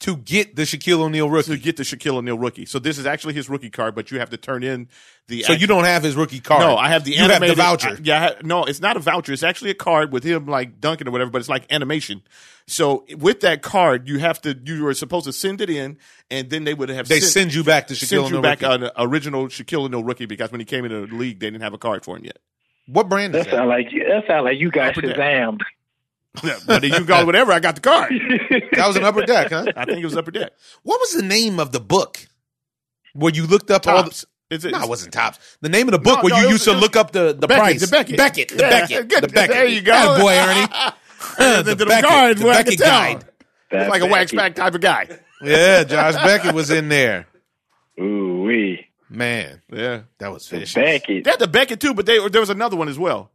To get the Shaquille O'Neal rookie. to get the Shaquille O'Neal rookie. So this is actually his rookie card, but you have to turn in the. So you don't have his rookie card. No, I have the You have the voucher. I- yeah, I ha- no, it's not a voucher. It's actually a card with him like dunking or whatever, but it's like animation. So with that card, you have to. You were supposed to send it in, and then they would have they sent, send you back to Shaquille send you O'Neal back rookie. an original Shaquille O'Neal rookie because when he came into the league, they didn't have a card for him yet. What brand is That that? sound like that sound like you got Upper Deck. Shazammed. But you can call it whatever. I got the card. That was an upper deck, huh? I think it was Upper Deck. What was the name of the book where you looked up all the. Topps. It's, No, it wasn't Topps. The name of the book No, where no, you it used was- to it look up the, the Beckett, price. the Beckett. Beckett. The Yeah, Beckett. good. The Beckett. There you go. boy, Ernie. the, the the Beckett. card, the boy, I can Beckett tell. guide. That's like a wax Becky. back type of guy. Yeah, Josh Beckett was in there. Ooh wee, Man, Yeah. that was vicious. Beckett. They had the Beckett too, but they, there was another one as well.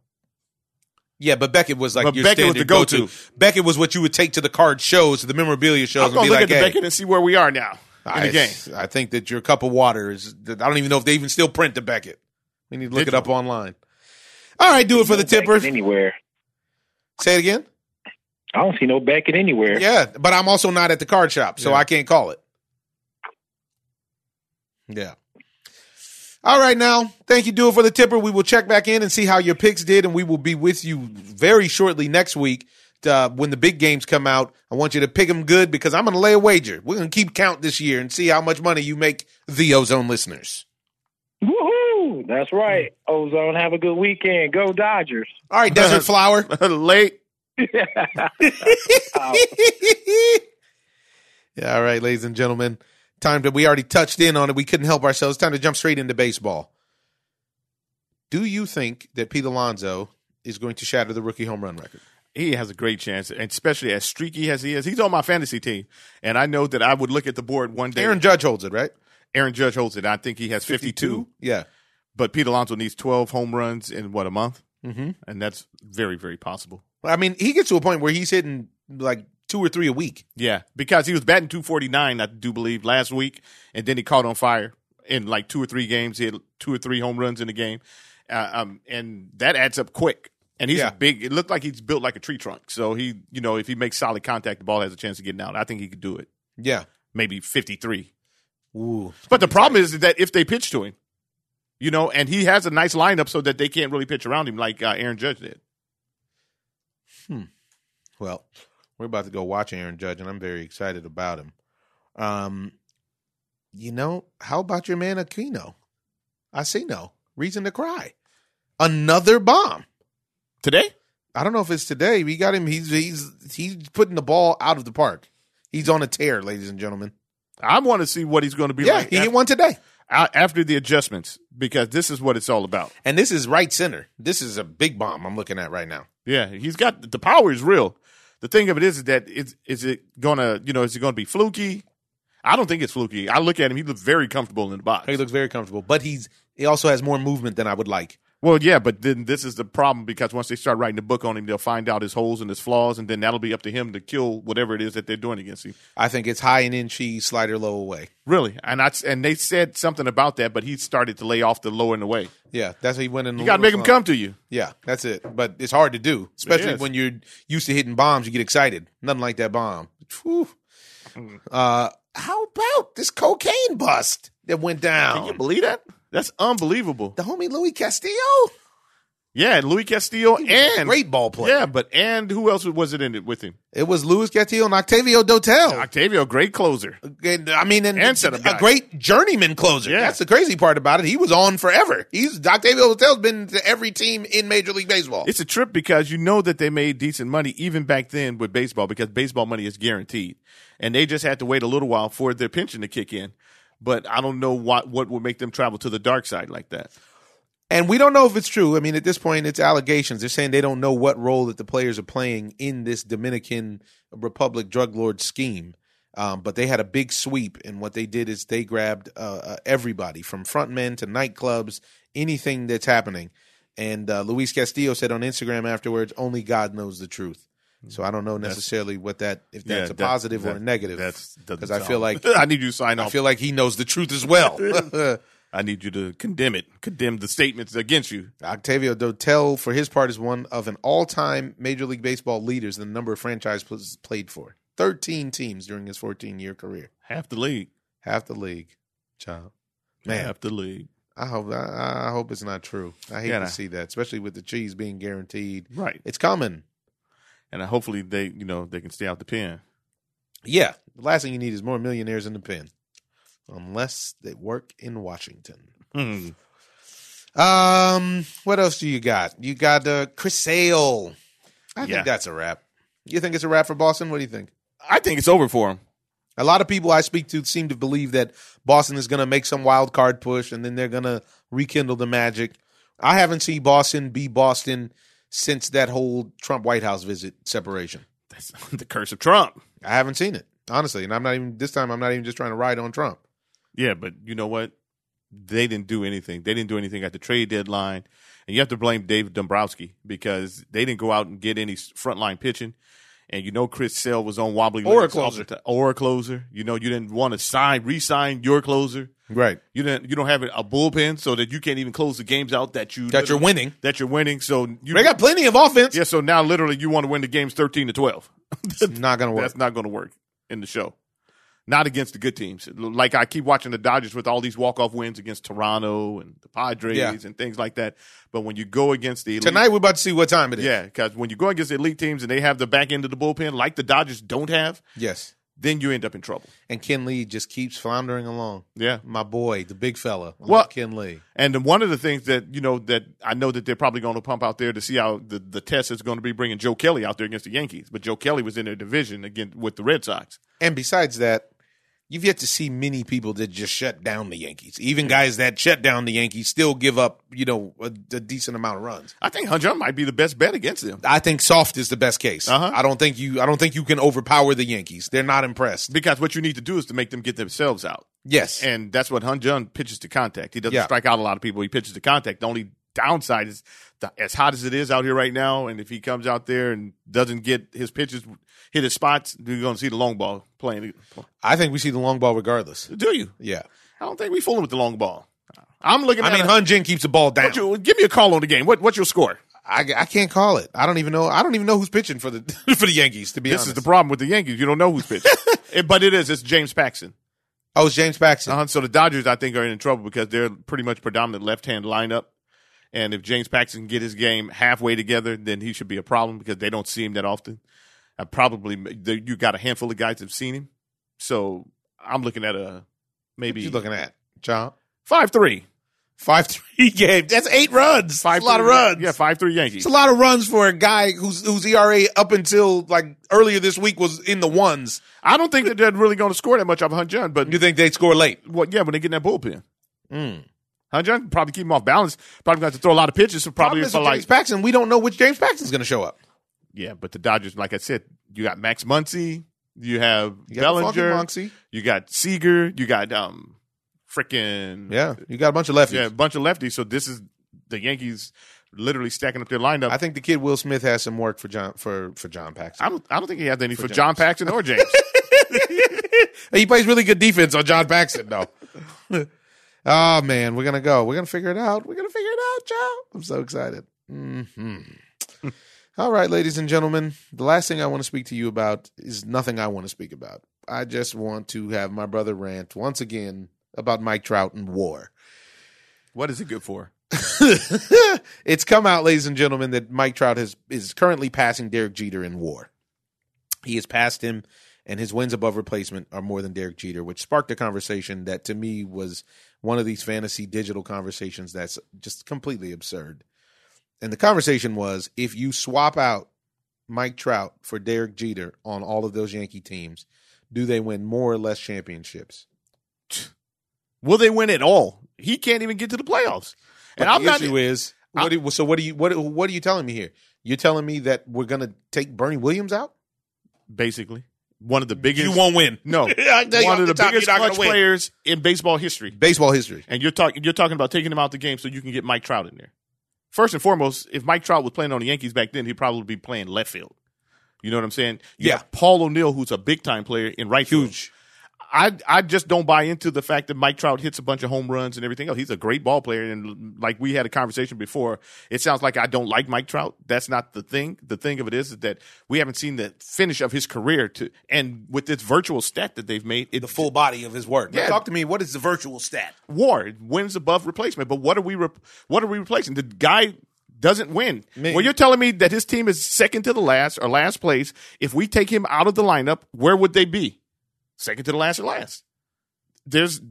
Yeah, but Beckett was like But your Beckett was the go-to. go-to. Beckett was what you would take to the card shows, to the memorabilia shows, I'm gonna be look like, at the "Hey, Beckett and see where we are now in I, the game. I think that your cup of water is. I don't even know if they even still print the Beckett. We need to look it up online. All right, do it for the Beckett tipper. anywhere. Say it again. I don't see no Beckett anywhere. Yeah, but I'm also not at the card shop, so Yeah. I can't call it. Yeah. All right, now, thank you, it for the tipper. We will check back in and see how your picks did, and we will be with you very shortly next week uh, when the big games come out. I want you to pick them good because I'm going to lay a wager. We're going to keep count this year and see how much money you make, the Ozone listeners. Woohoo! That's right. Ozone, have a good weekend. Go Dodgers. All right, Desert Flower. Late. yeah, all right, ladies and gentlemen. Time that we already touched in on it. We couldn't help ourselves. Time to jump straight into baseball. Do you think that Pete Alonso is going to shatter the rookie home run record? He has a great chance, and especially as streaky as he is. He's on my fantasy team, and I know that I would look at the board one day. Aaron Judge holds it, right? Aaron Judge holds it. I think he has 52, Yeah. but Pete Alonso needs 12 home runs in what a month, Mm-hmm. and that's very, very possible. I mean, he gets to a point where he's hitting like two or three a week. Yeah, because he was batting 249, I do believe, last week, and then he caught on fire in like two or three games. He had two or three home runs in the game, uh, um, and that adds up quick. And he's Yeah. big. It looked like he's built like a tree trunk. So he, you know, if he makes solid contact, the ball has a chance of getting out. I think he could do it. Yeah. Maybe 53. Ooh. But the problem is that if they pitch to him, you know, and he has a nice lineup so that they can't really pitch around him like uh, Aaron Judge did. Hmm. Well, We're about to go watch Aaron Judge, and I'm very excited about him. Um, you know, how about your man Aquino? I see no reason to cry. Another bomb. Today? I don't know if it's today. We got him. He's he's he's putting the ball out of the park. He's on a tear, ladies and gentlemen. I want to see what he's going to be Yeah, like he hit one today. after the adjustments because this is what it's all about. And this is right center. This is a big bomb I'm looking at right now. Yeah, he's got the power is real. The thing of it is, is that it's is it gonna you know is it gonna be fluky? I don't think it's fluky. I look at him; he looks very comfortable in the box. He looks very comfortable, but he's he also has more movement than I would like. Well, yeah, but then this is the problem because once they start writing the book on him, they'll find out his holes and his flaws, and then that'll be up to him to kill whatever it is that they're doing against him. I think it's high and in cheese, slider low away. Really, and I and they said something about that, but he started to lay off the low and away. Yeah, that's how he went in. You got to make him come to you. Yeah, that's it. But it's hard to do, especially when you're used to hitting bombs. You get excited. Nothing like that bomb. Whew. Uh, how about this cocaine bust that went down? Can you believe that? That's unbelievable. The homie Luis Castillo, Yeah, and Luis Castillo and great ball player. Yeah, but and who else was it in it with him? It was Luis Castillo and Octavio Dotel. Octavio, great closer. I mean, and, And a guy. great journeyman closer. Yeah. That's the crazy part about it. He was on forever. He's Octavio Dotel's been to every team in Major League Baseball. It's a trip because you know that they made decent money even back then with baseball because baseball money is guaranteed, and they just had to wait a little while for their pension to kick in. But I don't know what what would make them travel to the dark side like that. And we don't know if it's true. I mean, at this point, it's allegations. They're saying they don't know what role that the players are playing in this Dominican Republic drug lord scheme. Um, but they had a big sweep, and what they did is they grabbed uh, uh, everybody from frontmen to nightclubs, anything that's happening. And uh, Luis Castillo said on Instagram afterwards, "Only God knows the truth." So I don't know necessarily what that if that's a that- positive or a negative. That's because I feel like I need you to sign I feel like he knows the truth as well. I need you to condemn it, condemn the statements against you. Octavio Dotel, for his part, is one of an all-time Major League Baseball leaders in the number of franchise pl- played for. Thirteen teams during his 14-year career, Half the league, half the league. Child, man, half the league. I hope I, I hope it's not true. I hate Yeah, to nah. see that, especially with the cheese being guaranteed. Right, It's coming. And hopefully they you know they can stay out the pen. Yeah, the last thing you need is more millionaires in the pen, unless they work in Washington. Hmm. Um, what else do you got? You got uh, Chris Sale. I Yeah. think that's a wrap. You think it's a wrap for Boston? What do you think? I think it's over for him. A lot of people I speak to seem to believe that Boston is going to make some wild card push and then they're going to rekindle the magic. I haven't seen Boston be Boston since that whole Trump White House visit separation. That's the curse of Trump. I haven't seen it honestly, and I'm not even this time. I'm not even just trying to ride on Trump. Yeah, but you know what? They didn't do anything. They didn't do anything at the trade deadline. And you have to blame Dave Dombrowski because they didn't go out and get any frontline pitching. And you know Chris Sale was on wobbly Or a closer. Or a closer. You know, you didn't want to sign, re-sign your closer. Right. You didn't. You don't have a bullpen so that you can't even close the games out that you That you're winning. That you're winning. So you They got plenty of offense. yeah. So now literally you want to win the games thirteen to twelve. It's not going to work. That's not going to work in the show. Not against the good teams. Like I keep watching the Dodgers with all these walk off wins against Toronto and the Padres Yeah. and things like that. But when you go against the elite, Tonight we're about to see what time it is. yeah, because when you go against the elite teams and they have the back end of the bullpen like the Dodgers don't have, Yes. then you end up in trouble. And Kenley just keeps floundering along. Yeah. My boy, the big fella. I Well- Kenley. And one of the things that you know that I know that they're probably going to pump out there to see how the, the test is going to be bringing Joe Kelly out there against the Yankees. But Joe Kelly was in their division again with the Red Sox. And besides that, you've yet to see many people that just shut down the Yankees. Even guys that shut down the Yankees still give up, you know, a, a decent amount of runs. I think Hyun-jin might be the best bet against them. I think soft is the best case. Uh-huh. I don't think you. I don't think you can overpower the Yankees. They're not impressed. Because what you need to do is to make them get themselves out. Yes, And that's what Hyun-jin pitches to contact. He doesn't Yeah. strike out a lot of people. He pitches to contact. The only downside is the, as hot as it is out here right now, and if he comes out there and doesn't get his pitches hit his spots, you're going to see the long ball playing. I think we see the long ball regardless. Do you? Yeah, I don't think we fooling with the long ball. I'm looking. I mean, Hyun-jin keeps the ball down. You, give me a call on the game. What, what's your score? I, I can't call it. I don't even know. I don't even know who's pitching for the for the Yankees. To be This honest, this is the problem with the Yankees. You don't know who's pitching, It- but it is. It's James Paxton. oh, it's James Paxton. Uh-huh. So the Dodgers, I think, are in trouble because they're pretty much predominant left-hand lineup. And if James Paxton can get his game halfway together, then he should be a problem because they don't see him that often. I probably you got a handful of guys that've seen him. So I'm looking at a maybe What you looking at, John? five three. Five three game. That's eight runs. Five That's a lot of runs. Yeah, five three Yankees. It's a lot of runs for a guy whose whose ERA up until like earlier this week was in the ones. I don't think that they're really going to score that much off Hyun-jin, but You think they'd score late? well, yeah, when they get in that bullpen, Mm. Hyun-jin probably keep him off balance. Probably going to throw a lot of pitches. So probably for like James Paxton, we don't know which James Paxton's going to show up. yeah, but the Dodgers, like I said, you got Max Muncy, you have You Bellinger, you got Seager, you got um freaking Yeah, you got a bunch of lefties. yeah, a bunch of lefties. So this is the Yankees literally stacking up their lineup. I think the kid Will Smith has some work for John for for John Paxton. I don't, I don't think he has any for, James. John Paxton or James. he plays really good defense on John Paxton, though. oh man, we're gonna go. We're gonna figure it out. We're gonna figure it out, Joe. I'm so excited. hmm All right, ladies and gentlemen, the last thing I want to speak to you about is nothing I want to speak about. I just want to have my brother rant once again about Mike Trout and war. what is it good for? it's come out, ladies and gentlemen, that Mike Trout has is currently passing Derek Jeter in WAR. He has passed him, and his wins above replacement are more than Derek Jeter, which sparked a conversation that to me was one of these fantasy digital conversations that's just completely absurd. And the conversation was if you swap out Mike Trout for Derek Jeter on all of those Yankee teams, do they win more or less championships? Will they win at all? He can't even get to the playoffs. But And I'm the not. issue is, what so what do you what what are you telling me here? You're telling me that we're gonna take Bernie Williams out? basically one of the biggest. You won't win. No, I tell you one of the the top, biggest you're not gonna clutch players in baseball history. Baseball history. And you're talking you're talking about taking him out the game so you can get Mike Trout in there. First and foremost, if Mike Trout was playing on the Yankees back then, he'd probably be playing left field. You know what I'm saying? You Yeah. have Paul O'Neill, who's a big time player in right field. I I just don't buy into the fact that Mike Trout hits a bunch of home runs and everything else. He's a great ball player, and like we had a conversation before, it sounds like I don't like Mike Trout. That's not the thing. The thing of it is, is that we haven't seen the finish of his career. To and with this virtual stat that they've made, it, The full body of his work. Now Yeah. talk to me. What is the virtual stat? war wins above replacement. But what are we? Rep- what are we replacing? The guy doesn't win. Man. Well, you're telling me that his team is second to the last or last place. If we take him out of the lineup, where would they be? Second to the last or last? There's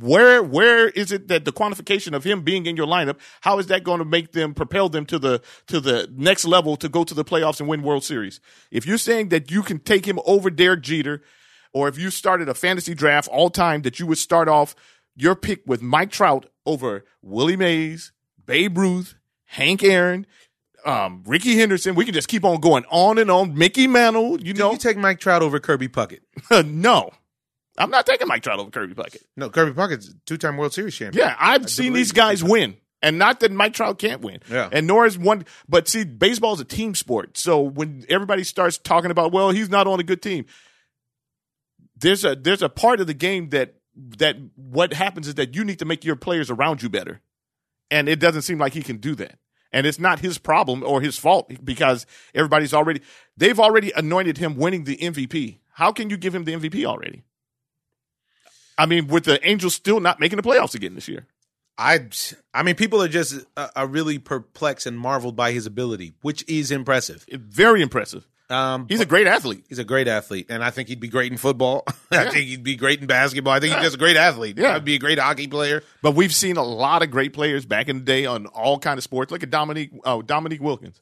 where where is it that the quantification of him being in your lineup? How is that going to make them propel them to the to the next level to go to the playoffs and win World Series? If you're saying that you can take him over Derek Jeter, or if you started a fantasy draft all time that you would start off your pick with Mike Trout over Willie Mays, Babe Ruth, Hank Aaron, um, Rickey Henderson. We can just keep on going on and on. Mickey Mantle, you Do know, you take Mike Trout over Kirby Puckett? no, I'm not taking Mike Trout over Kirby Puckett. No, Kirby Puckett's two time World Series champion. Yeah, I've seen these guys win. And not that Mike Trout can't win. Yeah. And nor is one but see, baseball is a team sport. So when everybody starts talking about, well, he's not on a good team, there's a there's a part of the game that that what happens is that you need to make your players around you better. And it doesn't seem like he can do that. And it's not his problem or his fault because everybody's already they've already anointed him winning the MVP. How can you give him the MVP already? I mean, with the Angels still not making the playoffs again this year. I, I mean, people are just uh, are really perplexed and marveled by his ability, which is impressive. Very impressive. Um, He's a great athlete. he's a great athlete, and I think he'd be great in football. I Yeah. think he'd be great in basketball. I think he's just a great athlete. Yeah. He'd be a great hockey player. But we've seen a lot of great players back in the day on all kind of sports. Look at Dominique oh, Dominique Wilkins.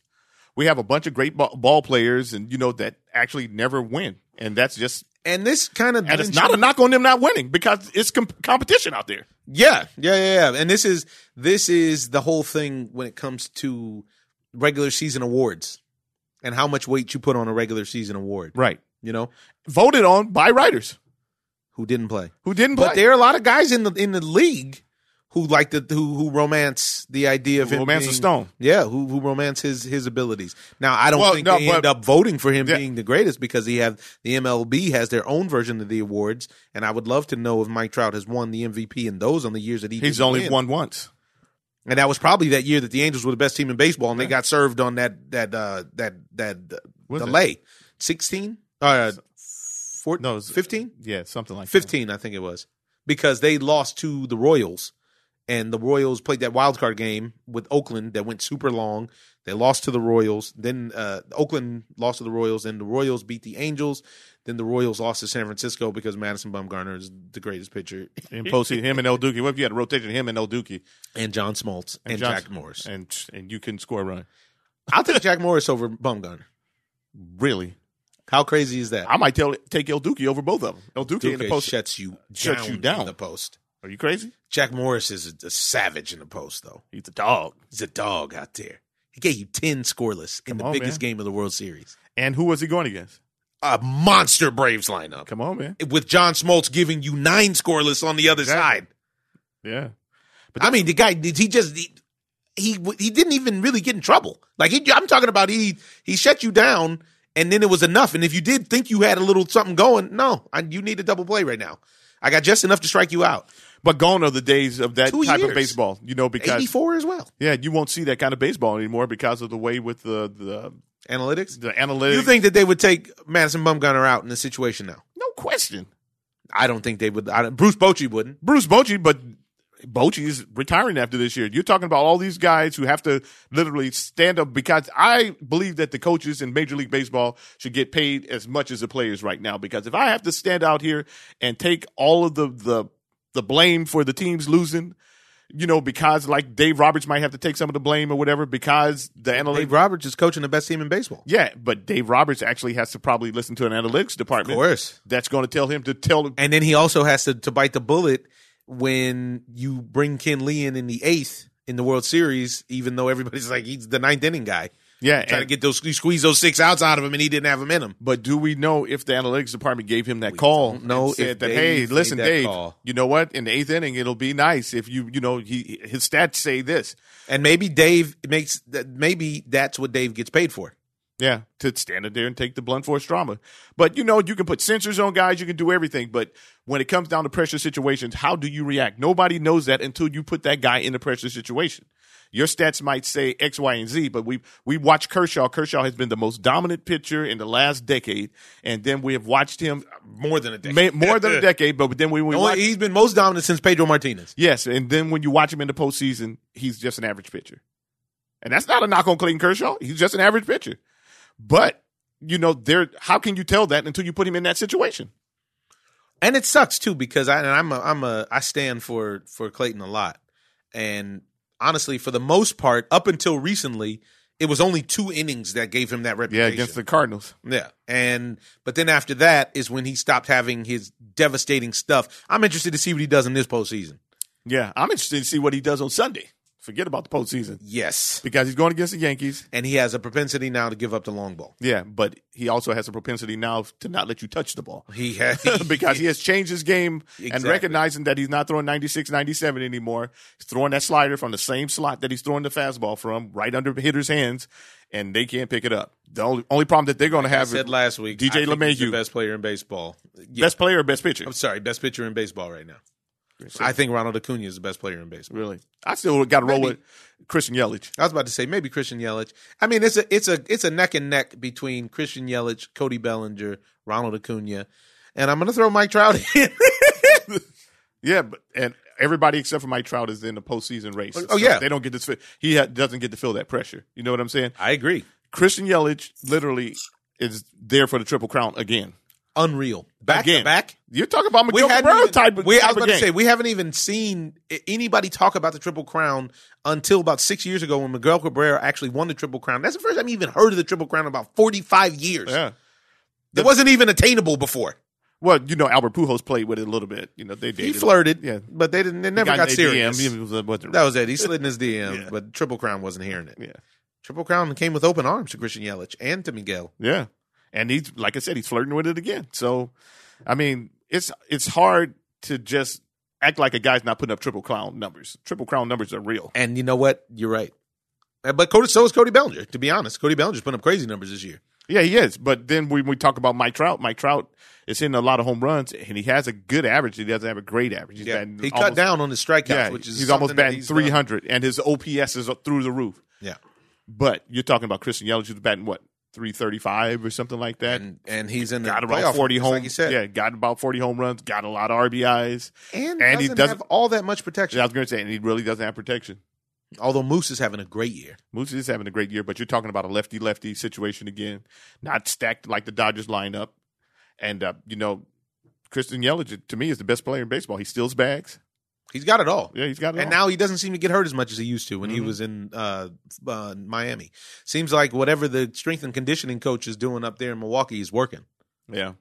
We have a bunch of great ball players, and you know that actually never win, and that's just And this kind of and it's not a knock on them not winning because it's com- competition out there. Yeah, yeah, yeah, yeah. And this is this is the whole thing when it comes to regular season awards and how much weight you put on a regular season award. Right. You know, Voted on by writers who didn't play. who didn't play. But there are a lot of guys in the in the league who like the who who romance the idea of him Romance being, the stone. Yeah, who who romance his his abilities. Now I don't Well, think no, they but- end up voting for him Yeah. being the greatest because he have the MLB has their own version of the awards, and I would love to know if Mike Trout has won the MVP in those on the years that he He's only win. won once. And that was probably that year that the Angels were the best team in baseball, and they got served on that that uh, that that Was it? delay. Sixteen, uh, four, No, fifteen, Yeah, something like that. fifteen, I think it was, because they lost to the Royals, and the Royals played that wild card game with Oakland that went super long. They lost to the Royals. Then uh, Oakland lost to the Royals. Then the Royals beat the Angels. Then the Royals lost to San Francisco because Madison Bumgarner is the greatest pitcher, In postseason, him and El Duque. What if you had a rotation? Of him and El Duque and John Smoltz and, Johnson- Jack Morris. and and you can score a run. I'll take Jack Morris over Bumgarner. Really, How crazy is that? I might tell take El Duque over both of them. El Duque, in the post. shuts you shuts down you down. in the post. Are you crazy? Jack Morris is a, a savage in the post, though. He's a dog. He's a dog out there. He gave you ten scoreless in Come the on, biggest man. game of the World Series. And who was he going against? A monster Braves lineup Come on, man. with John Smoltz giving you nine scoreless on the other Exactly. side. Yeah. But I mean, the guy did he just he, he he didn't even really get in trouble. Like he, I'm talking about he he shut you down and then it was enough. And if you did think you had a little something going, no, I, you need a double play right now. I got just enough to strike you out. But gone are the days of that Two type years. of baseball, you know, because 84 as well. yeah, you won't see that kind of baseball anymore because of the way with the the, Analytics. the analytics. You think that they would take Madison Bumgarner out in this situation now? no question. I don't think they would. I, don't- Bruce Bochy wouldn't. Bruce Bochy, but Bochy is retiring after this year. You're talking about all these guys who have to literally stand up because I believe that the coaches in Major League Baseball should get paid as much as the players right now. Because if I have to stand out here and take all of the the the blame for the teams losing, you know, because like Dave Roberts might have to take some of the blame or whatever because the analytics. Dave Roberts is coaching the best team in baseball. yeah, but Dave Roberts actually has to probably listen to an analytics department. Of course. That's going to tell him to tell And then he also has to, to bite the bullet when you bring Kenley in in the eighth in the World Series, even though everybody's like he's the ninth inning guy. Yeah, Trying to get those you squeeze those six outs out of him, and he didn't have them in him. But do we know if the analytics department gave him that call? don't said that, hey, listen, Dave, call. you know what? In the eighth inning, it'll be nice if you, you know, he his stats say this. And maybe Dave makes that. Maybe that's what Dave gets paid for. Yeah, to stand up there and take the blunt force trauma. But you know, you can put sensors on guys, you can do everything. But when it comes down to pressure situations, how do you react? Nobody knows that until you put that guy in a pressure situation. Your stats might say X, Y, and Z, but we we watched Kershaw. Kershaw has been the most dominant pitcher in the last decade, and then we have watched him More than a decade. ma- more than a decade. But then when we Only- watch, he's been most dominant since Pedro Martinez. yes, and then when you watch him in the postseason, he's just an average pitcher, and that's not a knock on Clayton Kershaw. He's just an average pitcher, but you know, there. How can you tell that until you put him in that situation? and it sucks too because I and I'm a I'm a I stand for for Clayton a lot, and honestly, for the most part, up until recently, it was only two innings that gave him that reputation. Yeah, against the Cardinals. yeah, and but then after that is when he stopped having his devastating stuff. I'm interested to see what he does in this postseason. Yeah, I'm interested to see what he does on Sunday. Forget about the postseason Yes, because he's going against the Yankees. and he has a propensity now to give up the long ball. Yeah, but he also has a propensity now to not let you touch the ball. He has because he has changed his game and recognizing that he's not throwing 96, 97 anymore. He's throwing that slider from the same slot that he's throwing the fastball from, right under hitters' hands, and they can't pick it up. The only, only problem that they're going to I have said is last week. DJ I LeMahieu. best player in baseball. Yeah, best player or best pitcher. I'm sorry, best pitcher in baseball right now. I think Ronald Acuna is the best player in baseball. Really, I still got to roll with Christian Yelich. I was about to say maybe Christian Yelich. I mean, it's a it's a it's a neck and neck between Christian Yelich, Cody Bellinger, Ronald Acuna, and I'm going to throw Mike Trout in. Yeah, but and everybody except for Mike Trout is in the postseason race. Oh, yeah. they don't get to. He ha- doesn't get to feel that pressure. You know what I'm saying? I agree. Christian Yelich literally is there for the triple crown again. Unreal. Back again, to back. You're talking about Miguel Cabrera even- type of, we, I was about to say we haven't even seen anybody talk about the Triple Crown until about six years ago when Miguel Cabrera actually won the Triple Crown. That's the first time you even heard of the Triple Crown in about 45 years. yeah. It wasn't even attainable before. Well, you know, Albert Pujols played with it a little bit. You know, they dated. He flirted, Yeah. but they didn't. They never Got got serious. He was, That was it. He slid in his DM, Yeah. but Triple Crown wasn't hearing it. yeah. Triple Crown came with open arms to Christian Yelich and to Miguel. Yeah. And he's like I said, he's flirting with it again. So, I mean, it's it's hard to just act like a guy's not putting up triple crown numbers. Triple crown numbers are real. And you know what? You're right. Uh, But Cody, so is Cody Bellinger. To be honest, Cody Bellinger's putting up crazy numbers this year. Yeah, he is. But then when we talk about Mike Trout, Mike Trout is hitting a lot of home runs, and he has a good average. He doesn't have a great average. He's Yeah, he cut down on his strikeouts, Yeah, which is he's almost batting he's done. 300, and his OPS is through the roof. Yeah, But you're talking about Christian Yelich, who's batting what three thirty five or something like that. and and he's in the got about playoff, forty home. like you said. Yeah, got about forty home runs. Got a lot of RBIs. and, And he doesn't doesn't- have all that much protection. I was going to say, and he really doesn't have protection. Although Moose is having a great year. Moose is having a great year, but you're talking about a lefty lefty situation again, not stacked like the Dodgers lineup. And uh, you know, Christian Yelich to me is the best player in baseball. He steals bags. He's got it all. Yeah, he's got it. And all. now he doesn't seem to get hurt as much as he used to when he Mhm. was in uh, uh, Miami. Seems like whatever the strength and conditioning coach is doing up there in Milwaukee is working. yeah,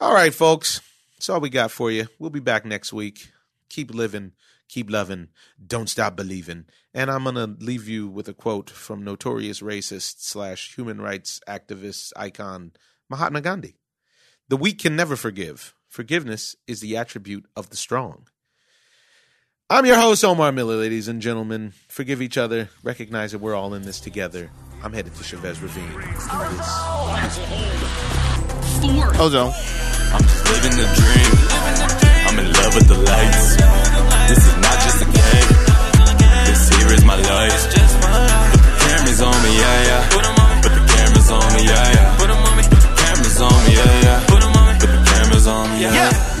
All right, folks. That's all we got for you. We'll be back next week. Keep living, keep loving, don't stop believing. And I'm going to leave you with a quote from notorious racist slash human rights activist icon Mahatma Gandhi. The weak can never forgive. Forgiveness is the attribute of the strong. I'm your host, Omar Miller, ladies and gentlemen. Forgive each other. Recognize that we're all in this together. I'm headed to Chavez Ravine. Four. I'm just living the dream. I'm in love with the lights. This is not just a game. This here is my life. Put the cameras on me, yeah, yeah. Put the cameras on me, yeah, yeah. Put the cameras on me, yeah, yeah. Put the cameras on me, yeah. yeah.